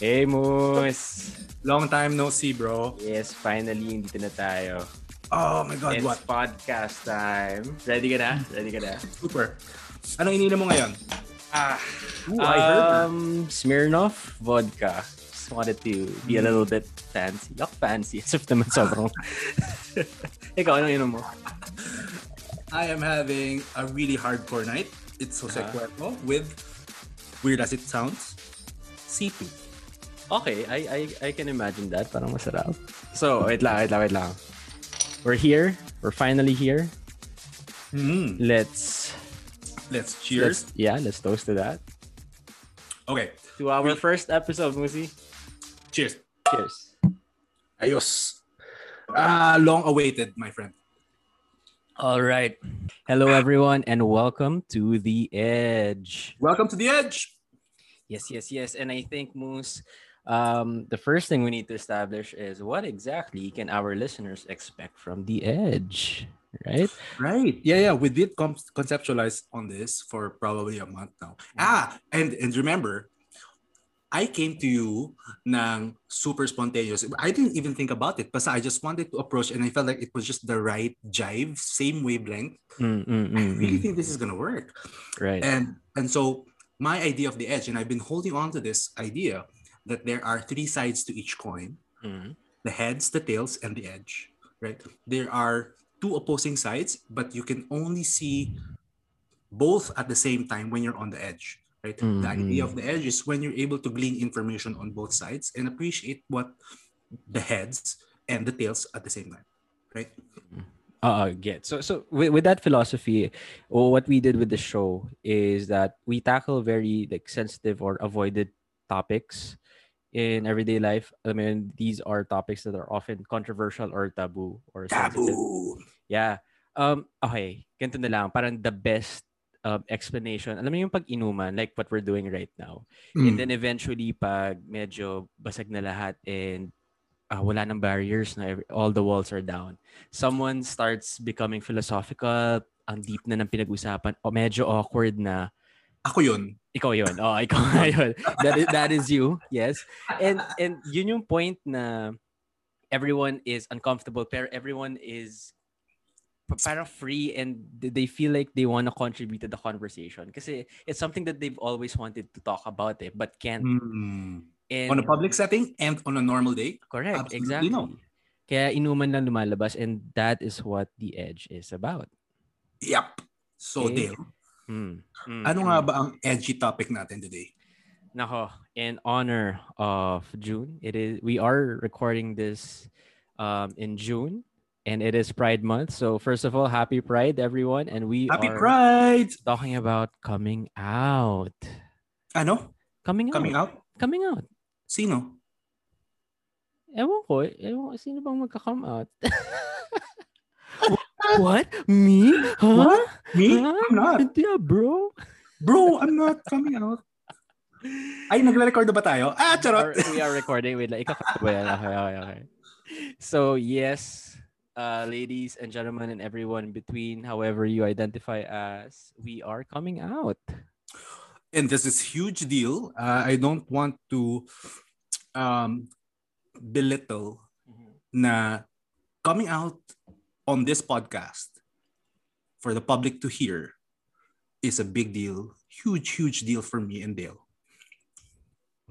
Hey, Moose! Long time no see, bro. Yes, finally, dito na tayo. Oh my God, It's what? podcast time. Ready ka na? Ready ka na? Super. Anong ininom mo ngayon? Ah, Ooh, I heard. um, Smirnoff vodka. Just wanted to be a little bit fancy. Yuck, fancy. As if naman sobrang... Ikaw, anong inom mo? I am having a really hardcore night. It's Jose Uh-huh. Cuervo with, weird as it sounds, C2. Okay, I, I I can imagine that. Parang masarap. So, wait lang, wait lang, wait lang. We're here. We're finally here. Mm. Let's... Let's cheers. Let's, yeah, let's toast to that. Okay, To our first episode, Musi. cheers. Cheers. Ayos. Ah, long awaited, my friend. All right. Hello, everyone, and welcome to The Edge. Welcome to the edge. Yes, yes, yes. And I think, Moose, um, the first thing we need to establish is what exactly can our listeners expect from The Edge, right? Right. Yeah, yeah. We did com- conceptualize on this for probably a month now. Ah, and and remember, I came to you ng super spontaneous. I didn't even think about it. Basta I just wanted to approach and I felt like it was just the right jive, same wavelength. Mm, mm, I mm, really mm. think this is gonna work. Right. And and so my idea of the edge, and I've been holding on to this idea that there are three sides to each coin Mm, the heads, the tails, and the edge. Right? There are two opposing sides, but you can only see both at the same time when you're on the edge. Right? The idea of the edge is when you're able to glean information on both sides and appreciate what the heads and the tails at the same time. Right? Uh, get so so with, with that philosophy, or what we did with the show is that we tackle very like sensitive or avoided topics in everyday life. I mean, these are topics that are often controversial or taboo or sensitive. Taboo. Yeah. Um, okay. Ganito na lang. Parang the best um, explanation. Alam mo yung pag-inuman, like what we're doing right now. And Mm. then eventually, pag medyo basag na lahat and ah, wala nang barriers, na every, all the walls are down. Someone starts becoming philosophical, ang deep na ng pinag-usapan, o medyo awkward na, Ako yun. ikaw yun. Oh, ikaw nga yun. That is, that is you. Yes. And and yun yung point na everyone is uncomfortable pero everyone is pa- parang free and they feel like they want to contribute to the conversation kasi it's something that they've always wanted to talk about it but can't. Mm. And, On a public setting and on a normal day. Correct. Absolutely exactly. no. Kaya inuman lang lumalabas and that is what the edge is about. Yep. So, Okay. Dale, Hmm. Hmm. ano nga ba ang edgy topic natin today? Nako, in honor of June, it is we are recording this um, in June and it is Pride month. So first of all, happy Pride everyone and we Happy are Pride! talking about coming out. Ano? Coming out. Coming out? Coming out. Sino? Ewan ko, ewan ko, sino bang magka-come out? What? Me? Huh? What? Me? Huh? I'm not. Yeah, bro. Bro, I'm not coming out. Ay, nagre-record na ba tayo? Ah, Or charot! we are recording. Wait, like, ikakata ba yan? Okay, okay, okay. So, yes, uh, ladies and gentlemen and everyone in between, however you identify as, we are coming out. And this is huge deal. Uh, I don't want to um, belittle na coming out on this podcast for the public to hear is a big deal. Huge, huge deal for me and Dale.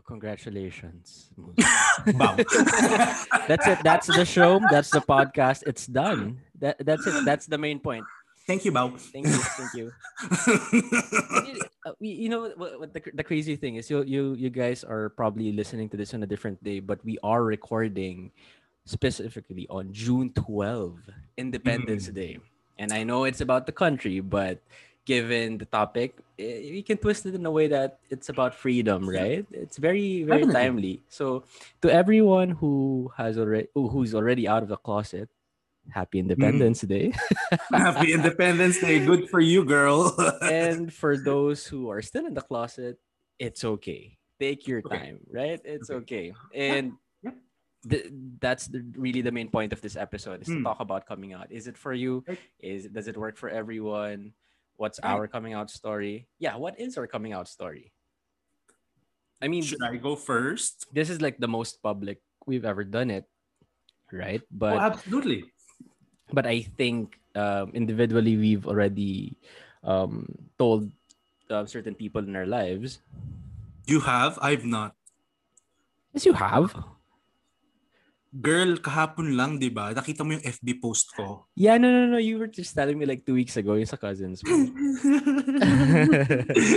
Congratulations. That's it. That's the show. That's the podcast. It's done. That, that's it. That's the main point. Thank you, Bao. Thank you. Thank you. you know what, what the, the crazy thing is you you you guys are probably listening to this on a different day but we are recording specifically on June 12 Independence Day and I know it's about the country but given the topic eh, we can twist it in a way that it's about freedom right it's very very timely so to everyone who has already who's already out of the closet happy independence day Happy Independence Day. Good for you, girl. and for those who are still in the closet, it's okay. Take your Okay. time, right? It's Okay. okay. And. Th- that's the, really the main point of this episode is to Hmm. talk about coming out. Is it for you? Is does it work for everyone? What's Right. our coming out story? Yeah, what is our coming out story? I mean, Should I go first? this is like the most public we've ever done it, right? oh, But absolutely. but I think um, individually we've already um, told uh, certain people in our lives. You have? I've not. Yes, you have. Girl, kahapon lang, di ba? Nakita mo yung FB post ko. Yeah, no, no, no. You were just telling me like two weeks ago yung sa cousins mo.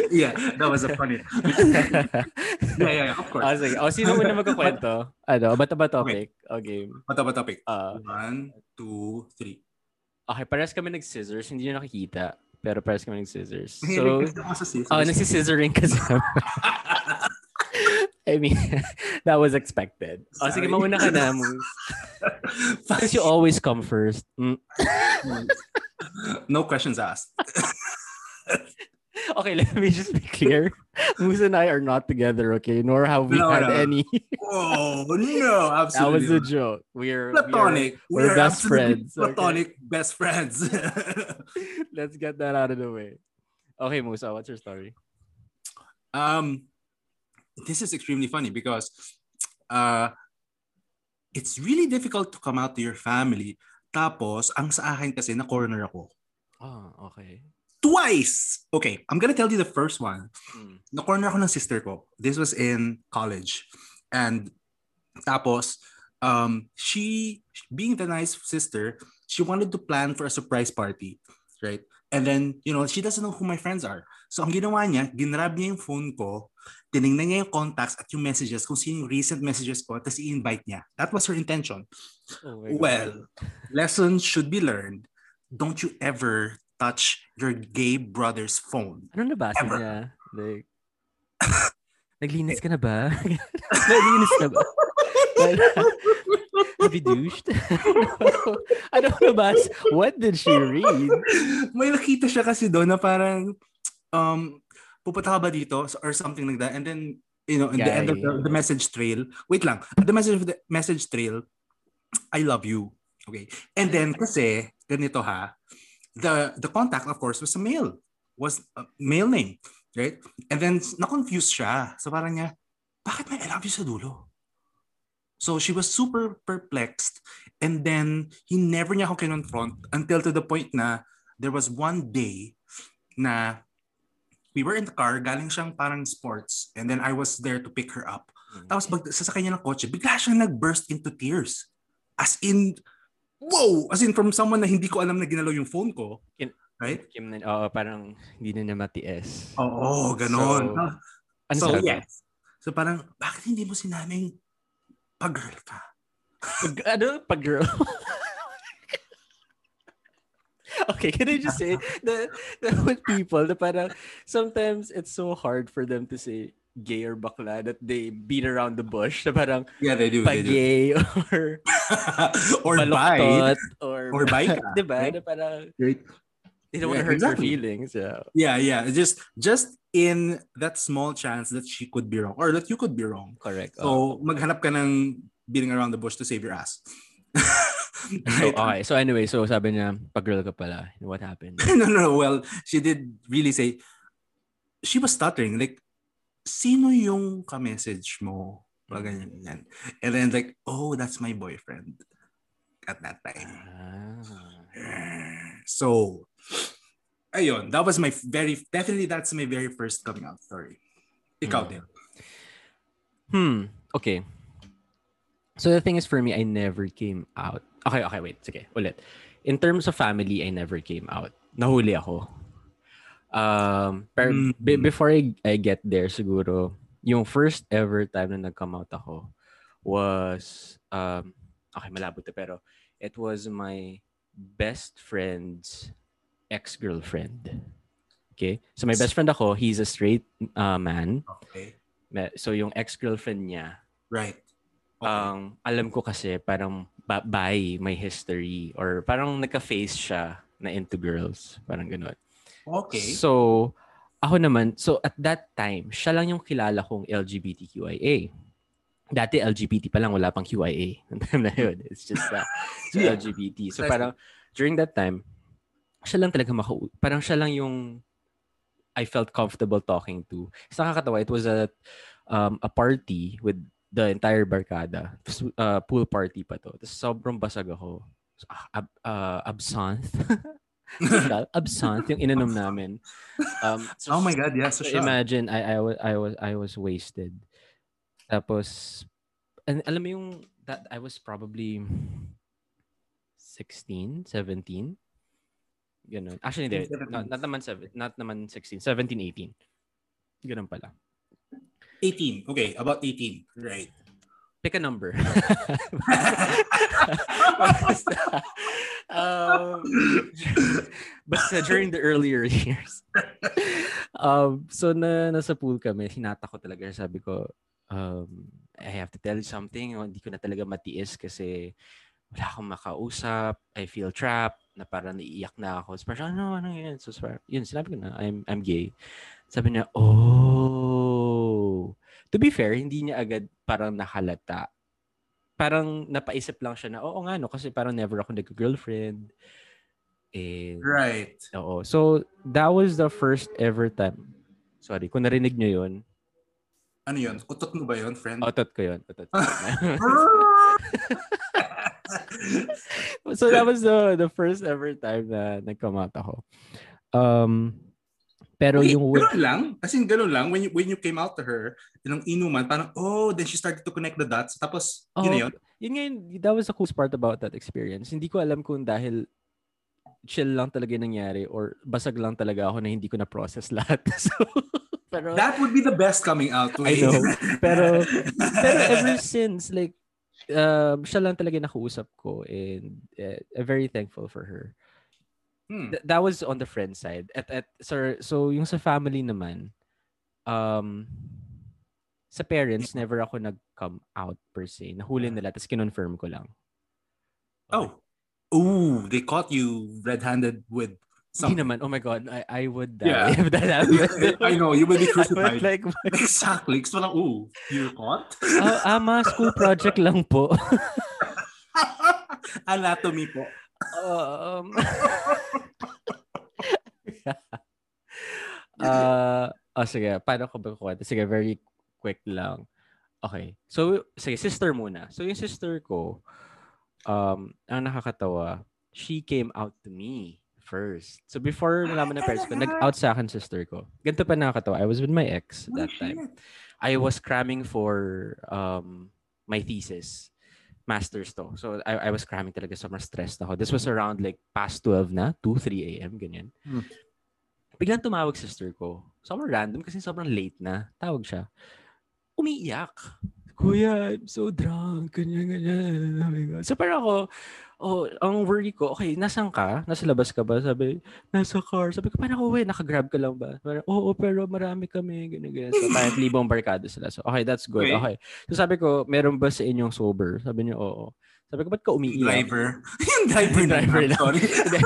yeah, that was a funny. yeah, yeah, yeah, of course. oh, sige. Oh, sino muna magkakwento? Ano, ba't ba topic? Okay. What about topic? Uh, One, two, three. okay, parehas kami nag-scissors. Hindi nyo nakikita. Pero parehas kami nag-scissors. So, oh, nagsiscissoring kasi. I mean, that was expected. Oh, sige, Sorry. mauna ka na. Because you always come first. Mm. no questions asked. Okay, let me just be clear. Moose and I are not together, okay? Nor have we No, had no. any. Oh, no, absolutely. that was a joke. We're platonic. we're We're best absolutely friends, okay? Platonic best friends. let's get that out of the way. Okay, Musa, what's your story? um, this is extremely funny because uh, it's really difficult to come out to your family. Tapos, ang sa akin kasi na corner ako. Oh, okay. Twice! Okay, I'm gonna tell you the first one. Mm. na corner ako ng sister ko. This was in college. And tapos, um, she, being the nice sister, she wanted to plan for a surprise party. Right? And then, you know, she doesn't know who my friends are. So, ang ginawa niya, ginrab niya yung phone ko, tinignan niya yung contacts at yung messages, kung sino yung recent messages ko, tapos i-invite niya. That was her intention. Oh. Well, lessons should be learned. Don't you ever touch your gay brother's phone. Ano nabasa Ever. niya? Like, naglinis ka na ba? naglinis ka ba? Douched? ano nabasa? What did she read? May nakita siya kasi doon na parang um pupunta ka ba dito or something like that and then you know in the end of the, Guy. the message trail wait lang the message of the message trail I love you okay and then kasi ganito ha the the contact of course was a male was a male name right and then na-confuse siya so parang niya bakit may I love you sa dulo so she was super perplexed and then he never niya ako kinonfront until to the point na there was one day na we were in the car, galing siyang parang sports, and then I was there to pick her up. Tapos pag sasakay niya ng kotse, bigla siyang nag-burst into tears. As in, whoa! As in from someone na hindi ko alam na ginalaw yung phone ko. Kin- Right? Kim oo, parang hindi na niya matiis. Oo, ganon. So, Ano so, yes. So parang, bakit hindi mo sinabing pag-girl ka? Pag, ano? Pag girl. okay, can I just say that, that with people, na parang sometimes it's so hard for them to say gay or bakla that they beat around the bush. Na parang Yeah, they do. They do. pag-gay or or bi. or, Or bi ka, diba? right? Na parang Right? They don't want to hurt exactly. your feelings. Yeah. Yeah, yeah. Just just in that small chance that she could be wrong or that you could be wrong. Correct. So, maghanap ka ng beating around the bush to save your ass. So, okay. So anyway, so sabi niya, pag girl ka pala. What happened? no, no, no. Well, she did really say, she was stuttering. Like, sino yung ka-message mo? Pag ganyan, ganyan. And then like, oh, that's my boyfriend at that time. Ah. So, ayun. That was my very, definitely that's my very first coming out story. Ikaw Mm. din. Hmm. Okay. So the thing is for me, I never came out. Okay, okay, wait. Sige, ulit. In terms of family, I never came out. Nahuli ako. Um, pero Mm. be- before I, I get there, siguro, yung first ever time na nag-come out ako was, um, okay, malabo to, pero it was my best friend's ex-girlfriend. Okay? So my best friend ako, he's a straight uh, man. Okay. So yung ex-girlfriend niya, Right. Okay. ang alam ko kasi parang by my history or parang nagka-face siya na into girls. Parang ganun. okay. So, ako naman, so at that time, siya lang yung kilala kong LGBTQIA. Dati LGBT pa lang, wala pang QIA. Ang time na yun. It's just that. So, Yeah. LGBT. So, parang, during that time, siya lang talaga maka Parang siya lang yung I felt comfortable talking to. It's nakakatawa. It was a um, a party with the entire barkada. Uh, pool party pa to. Tapos sobrang basag ako. Ab, uh, absinthe. absinthe yung ininom namin. Um, so, oh my god, yeah. So, imagine I I was I was I was wasted. Tapos and alam mo yung that I was probably 16, 17. Ganun. Actually, hindi. Not, not naman, seven, not naman 16. 17, 18. Ganun pala. 18. Okay, about 18. Right. Pick a number. um, basta during the earlier years. um, so na nasa pool kami, hinata ko talaga. Sabi ko, um, I have to tell you something. Hindi ko na talaga matiis kasi wala akong makausap. I feel trapped na parang naiiyak na ako. So, parang, ano, ano yan? So, yun, sinabi ko na, I'm, I'm gay. Sabi niya, oh. To be fair, hindi niya agad parang nakalata. Parang napaisip lang siya na, oo nga, no, kasi parang never ako nag-girlfriend. And, right. Oo. So, that was the first ever time. Sorry, kung narinig niyo yun. Ano yun? Utot mo ba yun, friend? Utot ko yun. Utot ko so that was the the first ever time na nag-come out ako. Um, pero Wait, yung... Ganun lang? As in, ganun lang? When you, when you came out to her, yung inuman, parang, oh, then she started to connect the dots. Tapos, oh, yun na yun? Yun nga that was the cool part about that experience. Hindi ko alam kung dahil chill lang talaga nangyari or basag lang talaga ako na hindi ko na-process lahat. so, pero, That would be the best coming out. Way. I know. Pero, pero ever since, like, um, siya lang talaga nakausap ko and uh, I'm very thankful for her. Hmm. Th- that was on the friend side. At, at, so, so yung sa family naman, um, sa parents, never ako nag-come out per se. Nahuli nila, tapos kinonfirm ko lang. Okay. Oh. Ooh, they caught you red-handed with. Hindi naman. Oh my God. I, I would die yeah. if that happened. I know. You would be crucified. like, exactly. Gusto lang, ooh, you caught? uh, ama, school project lang po. Anatomy po. Um, uh, oh, sige. Paano ko ba kwento? Sige, very quick lang. Okay. So, sige, sister muna. So, yung sister ko, um, ang nakakatawa, she came out to me first. So before nalaman ng parents ko, nag-out sa akin sister ko. Ganito pa nakakatawa. I was with my ex that time. I was cramming for um, my thesis. Masters to. So I, I was cramming talaga. Sobrang stressed ako. This was around like past 12 na. 2, 3 a.m. Ganyan. Hmm. Biglang tumawag sister ko. Sobrang random kasi sobrang late na. Tawag siya. Umiiyak. Kuya, I'm so drunk. Ganyan, ganyan. Oh my God. So parang ako, oh, ang worry ko, okay, nasan ka? Nasa labas ka ba? Sabi, nasa car. Sabi ko, paano ko, wait, nakagrab ka lang ba? Parang, oo, oh, pero marami kami, ganyan, ganyan. So, kahit libong barkado sila. So, okay, that's good. Okay. okay. So, sabi ko, meron ba sa inyong sober? Sabi niya, oo. Sabi ko, ba't ka umiiyak? Driver. yung driver, driver lang. Sorry.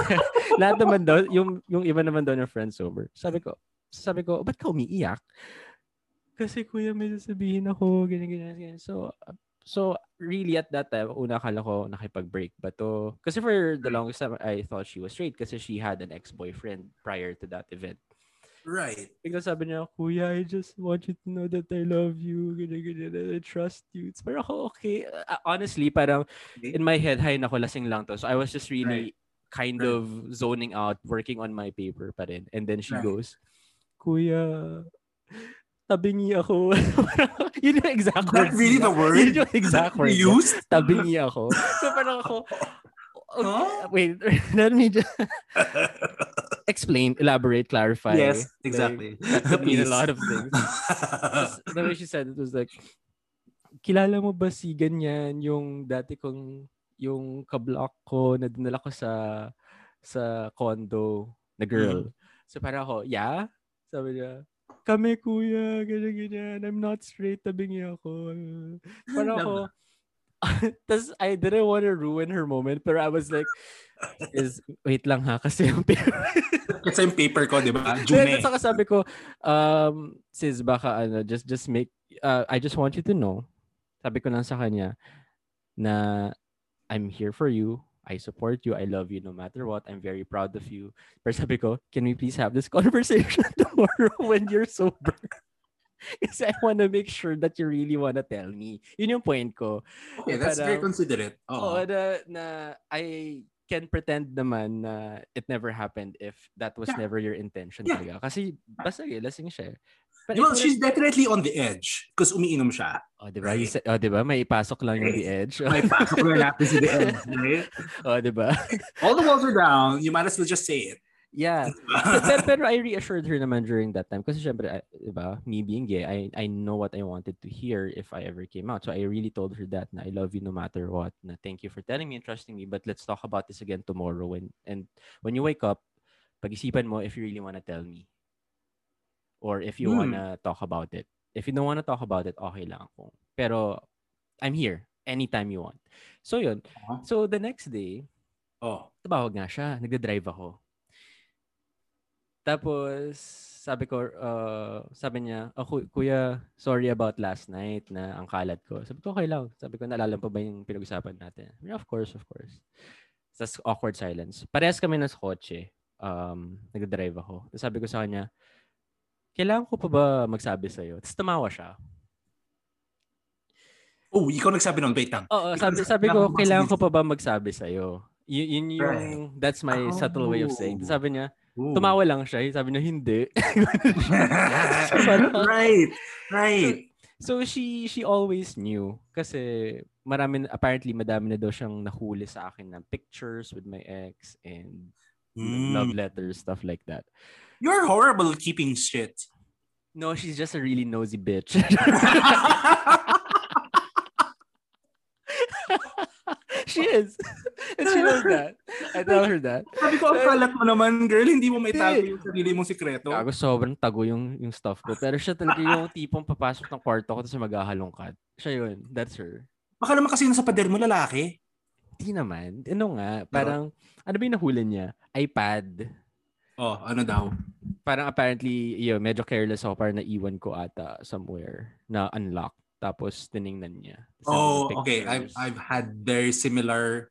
Lahat naman daw, yung, yung iba naman daw ng friend sober. Sabi ko, sabi ko, ba't ka umiiyak? Kasi kuya, may sasabihin ako, ganyan, ganyan, ganyan. So, So, really at that time, una akala ko nakipag-break ba to? Kasi for the longest time, I thought she was straight kasi she had an ex-boyfriend prior to that event. Right. Bigla sabi niya, Kuya, I just want you to know that I love you. Ganyan, ganyan, I trust you. It's parang ako, okay. Uh, honestly, parang in my head, hay nako, lasing lang to. So I was just really right. kind right. of zoning out, working on my paper pa rin. And then she right. goes, Kuya, tabingi ako. yun yung exact word. That's really the word? Yun yung exact word. Used? Tabingi ako. So parang ako, okay, huh? wait, let me just explain, elaborate, clarify. Yes, exactly. Like, mean a lot of things. the way she said it was like, kilala mo ba si ganyan yung dati kong yung kablock ko na dinala ko sa sa condo na girl. Mm. So parang ako, yeah? Sabi niya, kami kuya, ganyan, ganyan. I'm not straight, tabingi ako. Parang ako, Tapos I didn't want to ruin her moment, pero I was like, is wait lang ha, kasi yung paper. kasi yung paper ko, di ba? June. Tapos sabi ko, um, sis, baka ano, just, just make, uh, I just want you to know, sabi ko lang sa kanya, na I'm here for you. I support you. I love you no matter what. I'm very proud of you. Pero sabi ko, can we please have this conversation tomorrow when you're sober? Kasi I want to make sure that you really want to tell me. Yun yung point ko. Okay, that's very considerate. Oo, na, na I can pretend naman na it never happened if that was yeah. never your intention yeah. talaga. Kasi basta eh, lasing siya. But well, she's definitely on the edge because umiinom siya. Oh, di ba? Right? Said, oh, di ba? May ipasok lang yung eh, the edge. May pasok lang natin si the edge, right? oh, di ba? All the walls are down. You might as well just say it. Yeah. pero, pero I reassured her naman during that time kasi syempre, diba, me being gay, I, I know what I wanted to hear if I ever came out. So I really told her that na I love you no matter what. Na thank you for telling me and trusting me, but let's talk about this again tomorrow. When, and when you wake up, pag-isipan mo if you really want to tell me. Or if you mm. want to talk about it. If you don't want to talk about it, okay lang ako. Pero I'm here anytime you want. So yun. Uh-huh. So the next day, oh, tabawag nga siya. Nagda-drive ako. Tapos, sabi ko, uh, sabi niya, oh, kuya, sorry about last night na ang kalat ko. Sabi ko, okay lang. Sabi ko, naalala pa ba yung pinag-usapan natin? Yeah, of course, of course. Tapos awkward silence. Parehas kami nasa kotse. Um, nag-drive ako. Tapos sabi ko sa kanya, kailangan ko pa ba magsabi sa'yo? Tapos tumawa siya. Oh, ikaw nagsabi nun. Wait lang. Oo, sabi, sabi ko, kailangan ko pa ba magsabi sa'yo? Y- yun yung, that's my subtle way of saying. Sabi niya, Ooh. Tumawa lang siya. Sabi niya, hindi. right. Right. So, so she she always knew kasi marami apparently madami na daw siyang nahuli sa akin ng pictures with my ex and mm. love letters stuff like that. You're horrible keeping shit. No, she's just a really nosy bitch. she is. And she knows that. I tell her that. Sabi ko, ang kalat mo naman, girl. Hindi mo may tago yung sarili mong sikreto. Gago, sobrang tago yung, yung stuff ko. Pero siya talaga yung tipong papasok ng kwarto ko tapos maghahalongkat. Siya yun. That's her. Baka naman kasi nasa pader mo lalaki. Hindi naman. Ano nga, parang, ano ba yung nahuli niya? iPad. Oh, ano daw? Parang apparently, yun, medyo careless ako. Parang naiwan ko ata somewhere na unlocked. Tapos tiningnan niya. Oh, okay. I've I've had very similar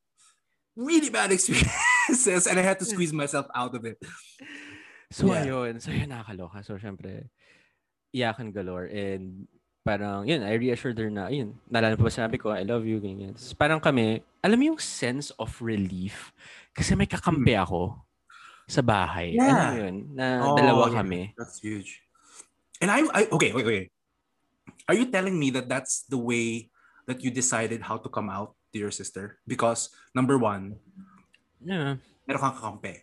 really bad experiences and I had to squeeze myself out of it. So yeah. ayun, so yun nakakaloka. So syempre, iyakan galore and parang yun, I reassured her na yun, naalala pa ba sinabi ko, I love you, ganyan. So, parang kami, alam mo yung sense of relief kasi may kakampi hmm. ako sa bahay. Yeah. Mo yun, na oh, dalawa yeah. kami. That's huge. And I, I okay, wait, wait. Are you telling me that that's the way that you decided how to come out to your sister? Because number one, yeah, meron kang kakampi.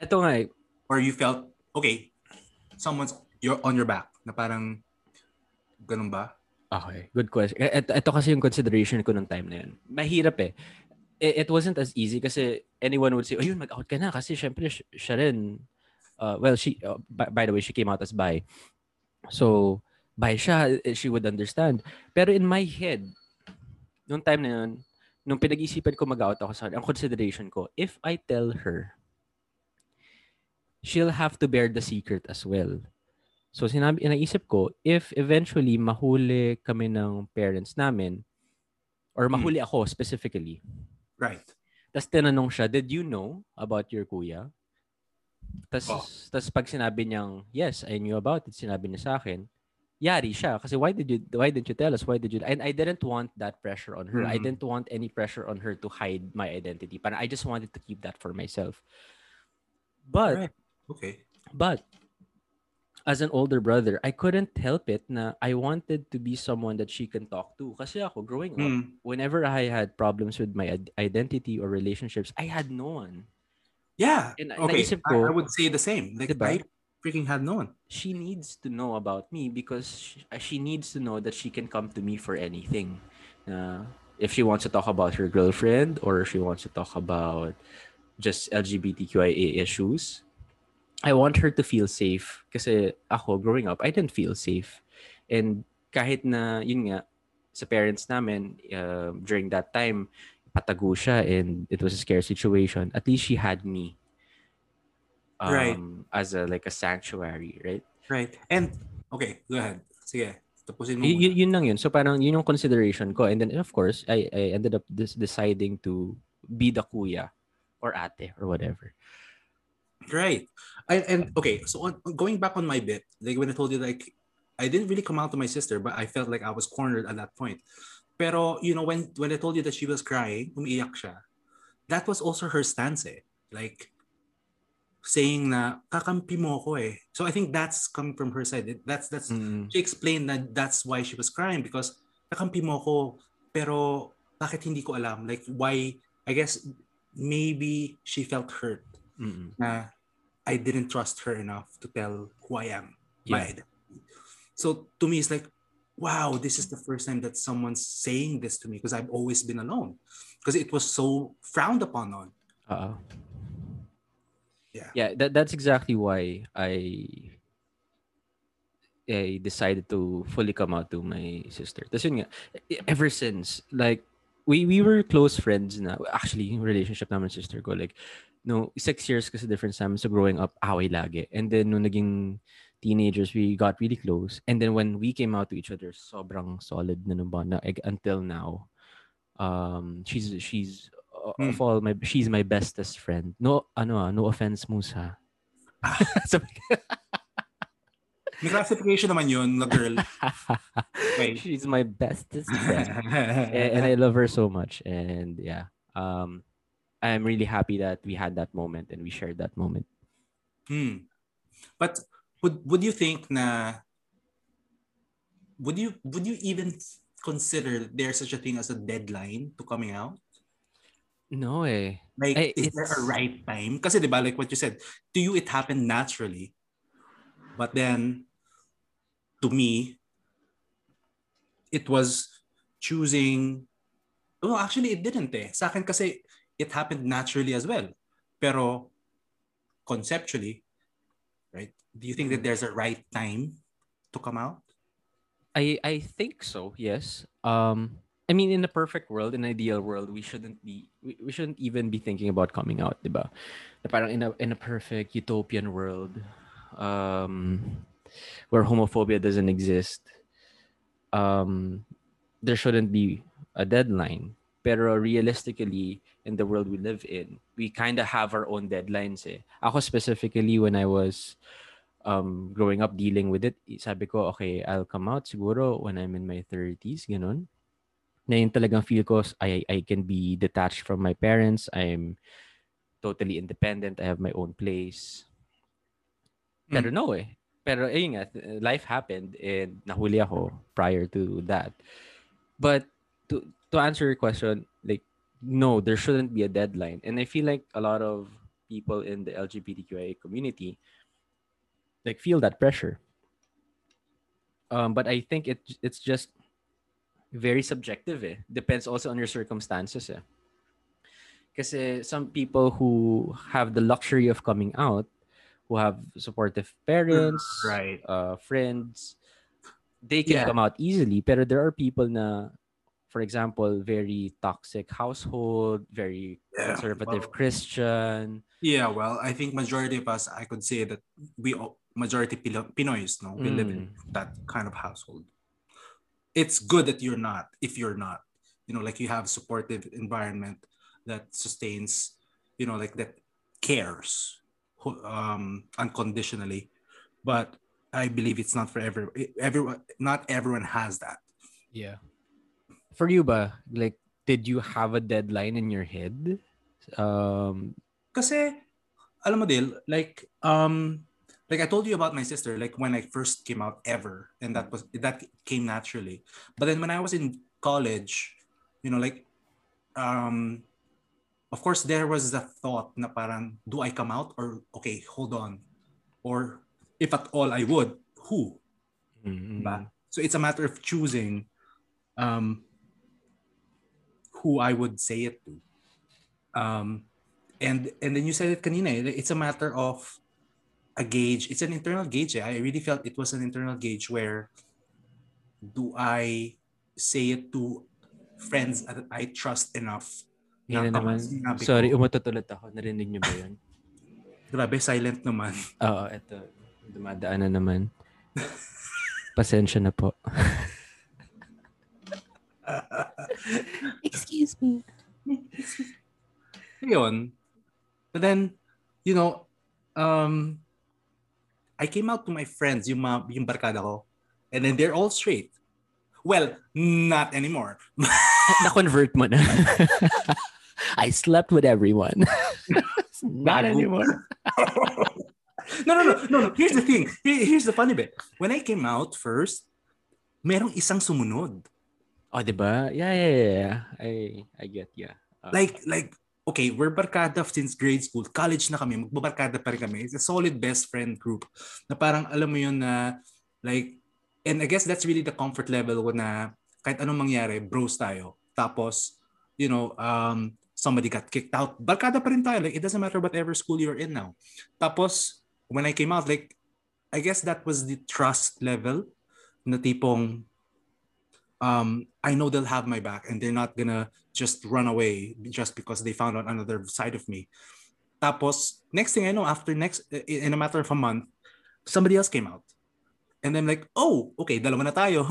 Ito nga eh. Or you felt, okay, someone's you're on your back. Na parang, ganun ba? Okay, good question. Ito, ito kasi yung consideration ko nung time na yun. Mahirap eh. It, it wasn't as easy kasi anyone would say, ayun, mag-out ka na. Kasi syempre, siya rin, uh, well, she, uh, by, by the way, she came out as bi. So, by siya, eh, she would understand. Pero in my head, nung time na yun, nung pinag-isipan ko mag-out ako sa ang consideration ko, if I tell her, she'll have to bear the secret as well. So sinabi, naisip ko, if eventually mahuli kami ng parents namin, or hmm. mahuli ako specifically. Right. Tapos tinanong siya, did you know about your kuya? Tapos, oh. pag sinabi niyang, yes, I knew about it, sinabi niya sa akin, yari siya kasi why did you why didn't you tell us why did you and I didn't want that pressure on her mm-hmm. I didn't want any pressure on her to hide my identity but I just wanted to keep that for myself but right. okay but as an older brother I couldn't help it na I wanted to be someone that she can talk to kasi ako growing mm. up whenever I had problems with my identity or relationships I had no one yeah and okay ko, I, I would say the same like diba? I freaking had no one. She needs to know about me because she, she needs to know that she can come to me for anything. Uh, if she wants to talk about her girlfriend or if she wants to talk about just LGBTQIA issues, I want her to feel safe. Kasi ako, growing up, I didn't feel safe. And kahit na, yun nga, sa parents namin, uh, during that time, patago siya and it was a scary situation, at least she had me um, right. as a like a sanctuary, right? Right. And okay, go ahead. Sige. Tapusin mo. Y- yun lang yun. So parang yun yung consideration ko. And then of course, I, I ended up this, deciding to be the kuya or ate or whatever. Right. I, and okay, so on, going back on my bit, like when I told you like I didn't really come out to my sister, but I felt like I was cornered at that point. Pero, you know, when when I told you that she was crying, umiiyak siya, that was also her stance eh. Like, saying na, kakampi mo ko eh. So I think that's coming from her side. That's, that's, mm. she explained that that's why she was crying because kakampi mo ko, pero bakit hindi ko alam? Like, why, I guess, maybe she felt hurt Mm-mm. na I didn't trust her enough to tell who I am. Yeah. So to me, it's like, wow, this is the first time that someone's saying this to me because I've always been alone because it was so frowned upon on. Uh-oh. Yeah. Yeah, that, that's exactly why I I decided to fully come out to my sister. Tapos yun nga, ever since, like, we we were close friends na. Actually, yung relationship naman sister ko, like, no, six years kasi difference namin. So growing up, away lagi. And then nung naging teenagers, we got really close. And then when we came out to each other, sobrang solid na nung bond na until now. Um, she's she's uh, mm. of all my she's my bestest friend. No ano ah, no offense Musa. May classification naman yun, the girl. Wait. She's my bestest friend. and, and I love her so much. And yeah, um, I'm really happy that we had that moment and we shared that moment. Hmm. But would would you think na would you would you even consider there's such a thing as a deadline to coming out? No eh. Like, eh, is there a right time? Kasi diba, like what you said, to you it happened naturally. But then, to me, it was choosing, well, actually, it didn't eh. Sa akin kasi, it happened naturally as well. Pero, conceptually, right? Do you think that there's a right time to come out? I I think so. Yes. Um. I mean, in a perfect world, in an ideal world, we shouldn't be we, we shouldn't even be thinking about coming out, diba? Na parang in a in a perfect utopian world, um, where homophobia doesn't exist, um, there shouldn't be a deadline. Pero realistically, in the world we live in, we kind of have our own deadlines. Eh. Ako specifically, when I was um, growing up dealing with it, sabi ko, okay, I'll come out siguro when I'm in my 30s, ganun. Na yun talagang feel ko, I, I can be detached from my parents. I'm totally independent. I have my own place. Pero mm. no eh. Pero ayun nga, life happened and nahuli ako prior to that. But to to answer your question, like no, there shouldn't be a deadline. And I feel like a lot of people in the LGBTQIA community like feel that pressure. Um, but I think it it's just very subjective. Eh. Depends also on your circumstances. Eh. Kasi some people who have the luxury of coming out who have supportive parents, right, uh, friends, they can yeah. come out easily. But there are people na, for example, very toxic household, very yeah, conservative well, Christian. Yeah, well, I think majority of us, I could say that we all, majority Pinoys, no, we mm. live in mm. that kind of household. It's good that you're not. If you're not, you know, like you have supportive environment that sustains, you know, like that cares um, unconditionally. But I believe it's not for every everyone. Not everyone has that. Yeah. For you, ba, like, did you have a deadline in your head? Um, kasi, alam mo Dil, like, um, like I told you about my sister, like when I first came out ever, and that was that came naturally. But then when I was in college, you know, like, um, of course there was the thought na parang do I come out or okay hold on or if at all I would who mm-hmm. so it's a matter of choosing um who I would say it to um and and then you said it kanina eh, it's a matter of a gauge it's an internal gauge eh. I really felt it was an internal gauge where do I say it to friends that I trust enough Yan na naman. Sorry, umatutulad ako. Narinig niyo ba yun? Grabe, silent naman. Oo, eto. Dumadaan na naman. Pasensya na po. Excuse me. Yun. But then, you know, um, I came out to my friends, yung, mga, yung barkada ko, and then they're all straight. Well, not anymore. Na-convert mo na. I slept with everyone. not anymore. no, no, no, no, no. Here's the thing. Here's the funny bit. When I came out first, merong isang sumunod. Oh, di ba? Yeah, yeah, yeah. I I get, yeah. Uh, like like okay, we're barkada since grade school. College na kami, magbabarkada pa rin kami. It's a solid best friend group. Na parang alam mo yun na like and I guess that's really the comfort level ko na kahit anong mangyari, bros tayo. Tapos, you know, um, somebody got kicked out. Barkada pa rin tayo. Like, it doesn't matter whatever school you're in now. Tapos, when I came out, like, I guess that was the trust level na tipong um, I know they'll have my back and they're not gonna just run away just because they found out another side of me. Tapos, next thing I know, after next, in a matter of a month, somebody else came out. And I'm like, oh, okay, dalawa na tayo.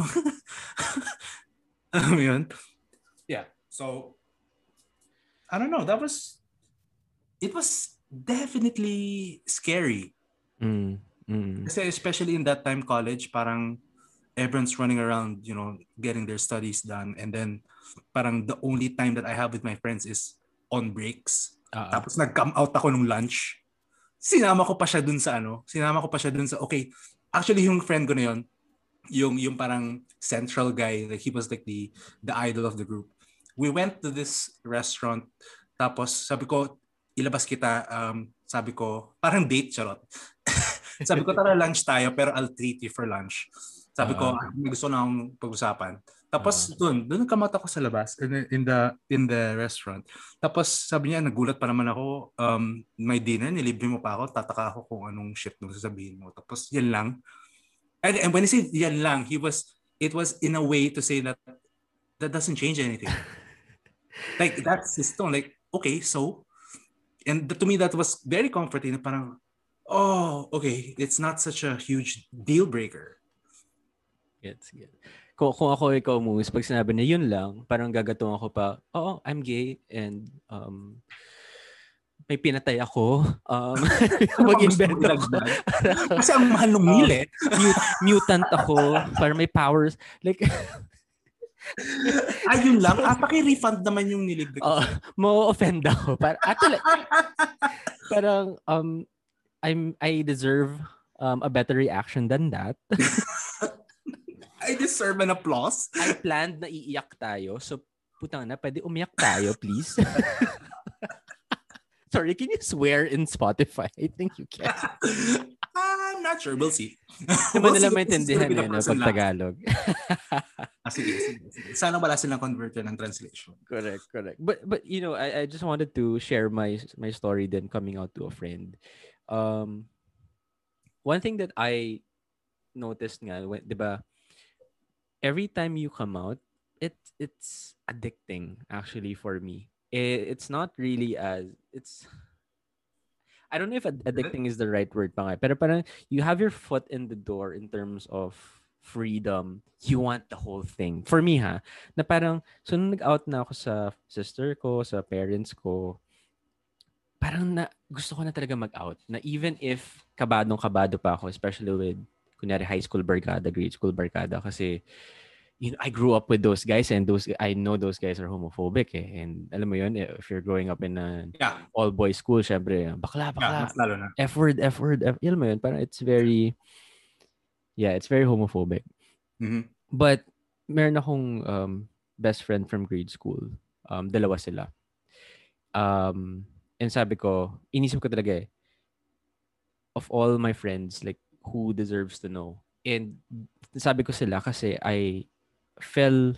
Alam yun? Yeah. So, I don't know. That was, it was definitely scary. Mm, mm. Kasi especially in that time college, parang everyone's running around, you know, getting their studies done. And then parang the only time that I have with my friends is on breaks. Uh-huh. Tapos nag-come out ako nung lunch. Sinama ko pa siya dun sa ano, sinama ko pa siya dun sa, okay, actually yung friend ko na yun, yung, yung parang central guy, like he was like the, the idol of the group. We went to this restaurant, tapos sabi ko, ilabas kita, um, sabi ko, parang date, charot. sabi ko, tara lunch tayo, pero I'll treat you for lunch. Sabi ko, uh, may gusto na akong pag-usapan. Tapos uh, doon, doon nagkamata ko sa labas in, in the in the restaurant. Tapos sabi niya, nagulat pa naman ako, um, may dinner, nilibre mo pa ako, tataka ako kung anong shit nung sasabihin mo. Tapos yan lang. And, and when he said yan lang, he was, it was in a way to say that that doesn't change anything. like that's his tone. Like, okay, so, and to me that was very comforting. Parang, oh, okay, it's not such a huge deal breaker. Gets, gets. Kung, kung ako ikaw, Moose, pag sinabi na yun lang, parang gagatung ako pa, oo, oh, I'm gay and um, may pinatay ako. Um, mag-invent ako. Kasi ang mahal ng meal eh. Mut- mutant ako para may powers. Like, Ayun lang. Ah, paki-refund naman yung nilibre ko. Uh, mo-offend ako. Para, actually, parang, um, I'm, I deserve um, a better reaction than that. I deserve an applause. I planned na iiyak tayo. So, putang na, pwede umiyak tayo, please. Sorry, can you swear in Spotify? I think you can. I'm not sure. We'll see. Hindi we'll nila maintindihan yun no, pag Tagalog. ah, sige, sige, sige. Sana wala silang converter ng translation. Correct, correct. But but you know, I, I just wanted to share my my story then coming out to a friend. Um, one thing that I noticed nga, when, di ba, every time you come out, it it's addicting actually for me. It, it's not really as it's I don't know if addicting is the right word pa. Pero parang you have your foot in the door in terms of freedom. You want the whole thing. For me ha, na parang so nung nag-out na ako sa sister ko, sa parents ko, parang na gusto ko na talaga mag-out. Na even if kabadong kabado pa ako, especially with kunyari high school barkada, grade school barkada kasi you know, I grew up with those guys and those I know those guys are homophobic eh. And alam mo yun, if you're growing up in a yeah. all boys school, syempre, bakla, bakla. Yeah. F word, F word, F, alam mo yun, parang it's very yeah, it's very homophobic. Mm-hmm. But meron akong um, best friend from grade school. Um, dalawa sila. Um, and sabi ko, inisip ko talaga eh, of all my friends, like who deserves to know. And sabi ko sila kasi I fell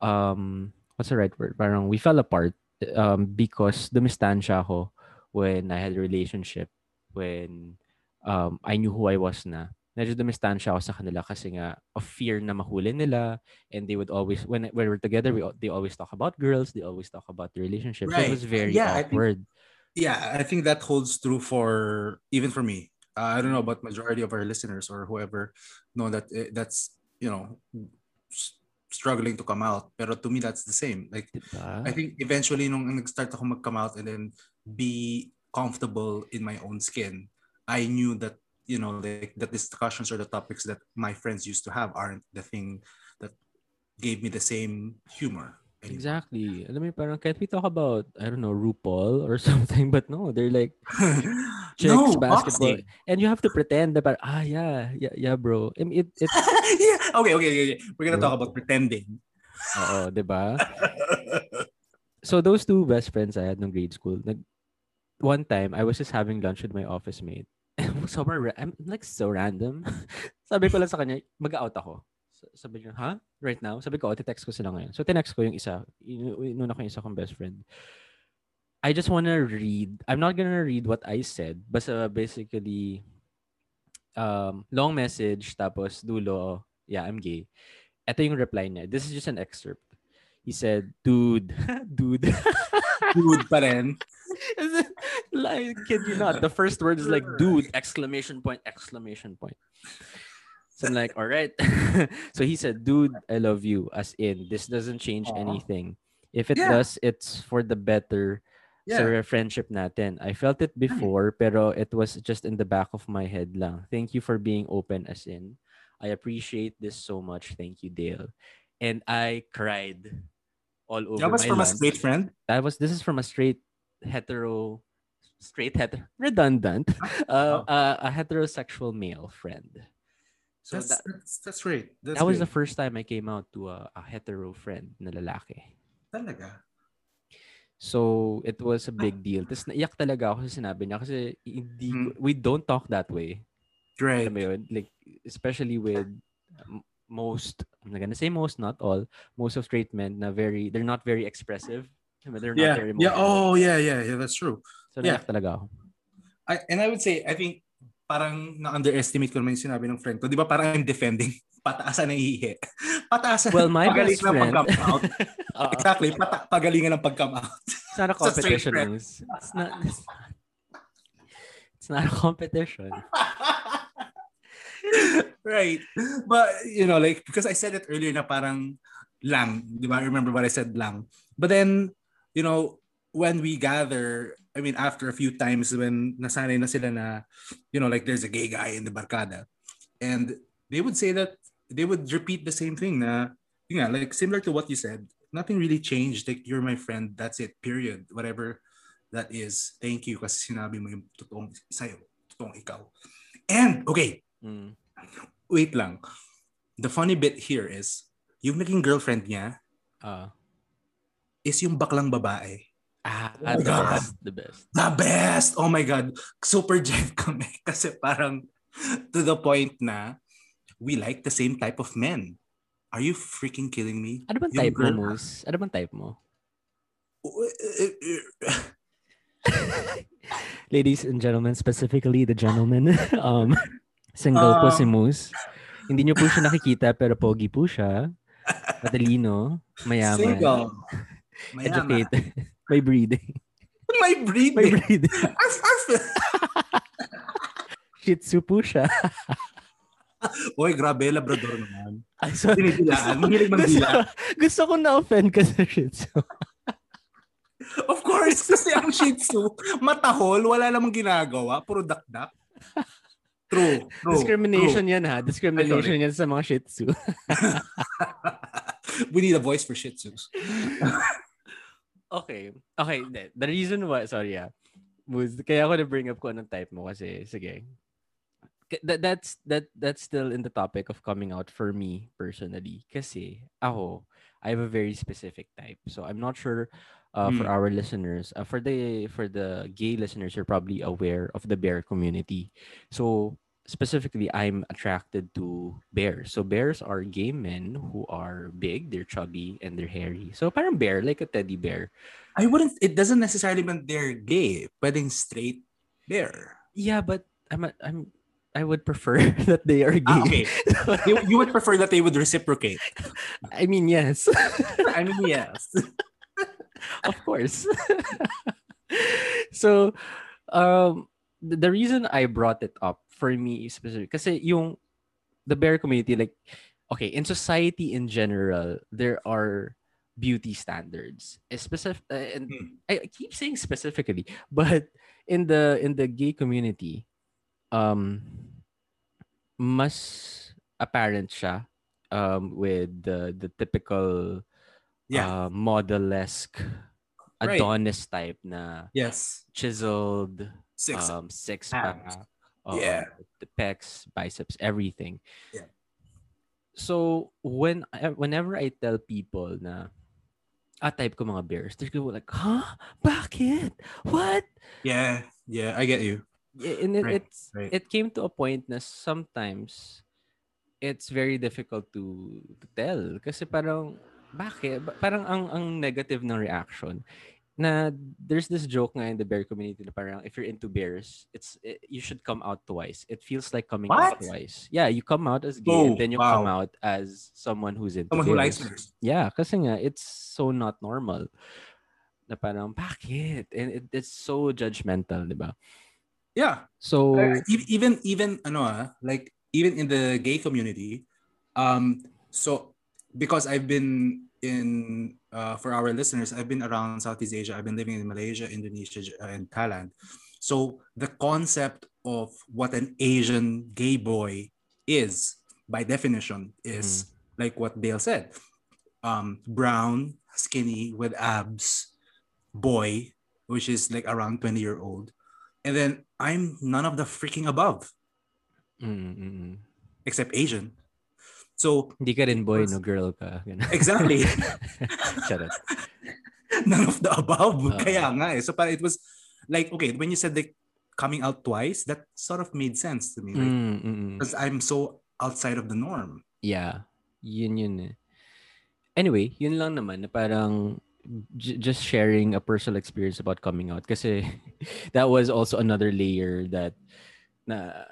um what's the right word? Parang we fell apart um because dumistansya ako when I had a relationship when um I knew who I was na. Medyo dumistansya ako sa kanila kasi nga of fear na mahuli nila and they would always when, when we're together we they always talk about girls, they always talk about the relationship. Right. So it was very yeah, awkward. I think, yeah, I think that holds true for even for me uh, I don't know about majority of our listeners or whoever know that it, that's you know struggling to come out. Pero to me, that's the same. Like, diba? I think eventually nung nag-start ako mag-come out and then be comfortable in my own skin, I knew that you know like the discussions or the topics that my friends used to have aren't the thing that gave me the same humor. anymore. Exactly. Alam mo, parang can't we talk about, I don't know, RuPaul or something? But no, they're like chicks, no, basketball. boxing. And you have to pretend that, ah, yeah, yeah, yeah, bro. I mean, it, it, yeah. Okay, okay, okay. We're gonna talk about pretending. oo, di ba? So those two best friends I had in grade school, nag, one time, I was just having lunch with my office mate. Sobrang, ra- I'm like so random. Sabi ko lang sa kanya, mag-out ako. Sabi niya, ha? Right now? Sabi ko, oh, text ko sila ngayon. So, tinext ko yung isa. Inu- Inuna ko yung isa kong best friend. I just wanna read. I'm not gonna read what I said. Basta basically, um, long message, tapos dulo, yeah, I'm gay. Ito yung reply niya. This is just an excerpt. He said, dude, dude. Dude pa rin. like, kid you not. The first word is like, dude, exclamation point, exclamation point. So I'm like, all right. so he said, dude, I love you. As in, this doesn't change Aw. anything. If it Yeah. does, it's for the better sa Yeah. friendship natin. I felt it before, pero it was just in the back of my head lang. Thank you for being open as in. I appreciate this so much. Thank you, Dale. And I cried all over That was from a straight friend. that was this is from a straight hetero straight hetero redundant uh, Oh. uh, a heterosexual male friend so That's, that, that's that's great. That's that was the first time I came out to a, a hetero friend na lalaki Talaga. So it was a big deal Tapos naiyak talaga ako sa sinabi niya kasi hindi Hmm. we don't talk that way Right. Alam mo yun? like especially with most I'm not gonna say most not all most of straight men na very they're not very expressive they're not Yeah. very Yeah. Oh, yeah, yeah, yeah. That's true. so yeah. naiyak talaga ako I, and I would say, I think, parang na-underestimate ko naman yung sinabi ng friend ko. Di ba parang I'm defending pataasan ng ihi. Pataasan. Well, my pagaling best ng friend- pag-come out. Oo. exactly. Pata- pagalingan ng pag-come out. It's not a competition. Moose. It's not. It's not, it's not a competition. right. But, you know, like, because I said it earlier na parang lang. Di ba? I remember what I said lang. But then, you know, when we gather, I mean, after a few times when nasanay na sila na, you know, like there's a gay guy in the barkada. And they would say that, they would repeat the same thing na, yun nga, like similar to what you said, nothing really changed. Like, you're my friend, that's it, period. Whatever that is. Thank you kasi sinabi mo yung totoong sa'yo, totoong ikaw. And, okay, Mm. wait lang. The funny bit here is, yung naging girlfriend niya Uh, is yung baklang babae. Ah, Oh my the God. best. The best. The best! Oh my God. Super jet kami. Kasi parang to the point na we like the same type of men. Are you freaking kidding me? Ano bang type mo, Moose? Ano bang type mo? Ladies and gentlemen, specifically the gentleman, um, single po Um, si Moose. Hindi niyo po siya nakikita pero pogi po siya. Matalino, mayaman, Single. Mayaman. educated, may breeding. May May breeding. breeding. Arf, arf. Shih Tzu po siya. Oy, grabe, Labrador naman. Ay, sorry. Dinidilaan. Mahilig gusto, magdila. gusto ko na-offend ka sa Shih Tzu. Of course, kasi ang Shih Tzu, matahol, wala namang ginagawa, puro dakdak. True, true. Discrimination yan ha. Discrimination yan sa mga Shih Tzu. true. We need a voice for Shih Tzus. Okay. Okay. The, reason why, sorry ah. Was, kaya ako na-bring up ko anong type mo kasi, sige. That, that's, that, that's still in the topic of coming out for me personally. Kasi, ako, I have a very specific type. So, I'm not sure uh, for Hmm. our listeners. Uh, for the for the gay listeners, you're probably aware of the bear community. So, specifically, I'm attracted to bears. So, bears are gay men who are big, they're chubby, and they're hairy. So, parang bear, like a teddy bear. I wouldn't, it doesn't necessarily mean they're gay. Pwedeng straight bear. Yeah, but I'm a, I'm I would prefer that they are gay. Ah, okay. you, you would prefer that they would reciprocate. I mean, yes, I mean, yes. of course. so, um, the reason I brought it up for me specific, kasi yung the bear community, like, okay, in society in general, there are beauty standards. Specific, and Hmm. I keep saying specifically, but in the in the gay community, um, mas apparent siya um, with the the typical Yeah. uh, model-esque Right. Adonis type na yes. chiseled Six. um, six pack. Oo, Yeah. The pecs, biceps, everything. Yeah. So when I- whenever I tell people na ah, type ko mga bears, they're gonna be like, huh? Bakit? What? yeah. Yeah. I get you. Yeah, and it, Right, it's right. it came to a point na sometimes it's very difficult to, to tell kasi parang bakit Ba- parang ang ang negative ng reaction na there's this joke nga in the bear community na parang if you're into bears it's it, you should come out twice it feels like coming out twice yeah you come out as gay Oh, and then you come out as someone who's into Someone who likes bears. bears. Yeah, kasi nga, it's so not normal. Na parang, bakit? And it, it's so judgmental, di ba? Yeah. So, Uh, even even ano ah, like even in the gay community um so because I've been in uh, for our listeners I've been around Southeast Asia. I've been living in Malaysia Indonesia uh, and Thailand. So the concept of what an Asian gay boy is by definition is like what Dale said. Um brown skinny with abs boy which is like around 20 year old. And then I'm none of the freaking above. Mm, mm, mm. except Asian. So hindi ka rin boy, no girl ka. Ganun. exactly Charot. none of the above. Oo. Kaya nga eh. So parang it was like okay when you said like coming out twice, that sort of made sense to me. Like, Mm, mm, mm. because I'm so outside of the norm. Yeah. Yun yun eh. Anyway, yun lang naman na parang j- just sharing a personal experience about coming out kasi that was also another layer that na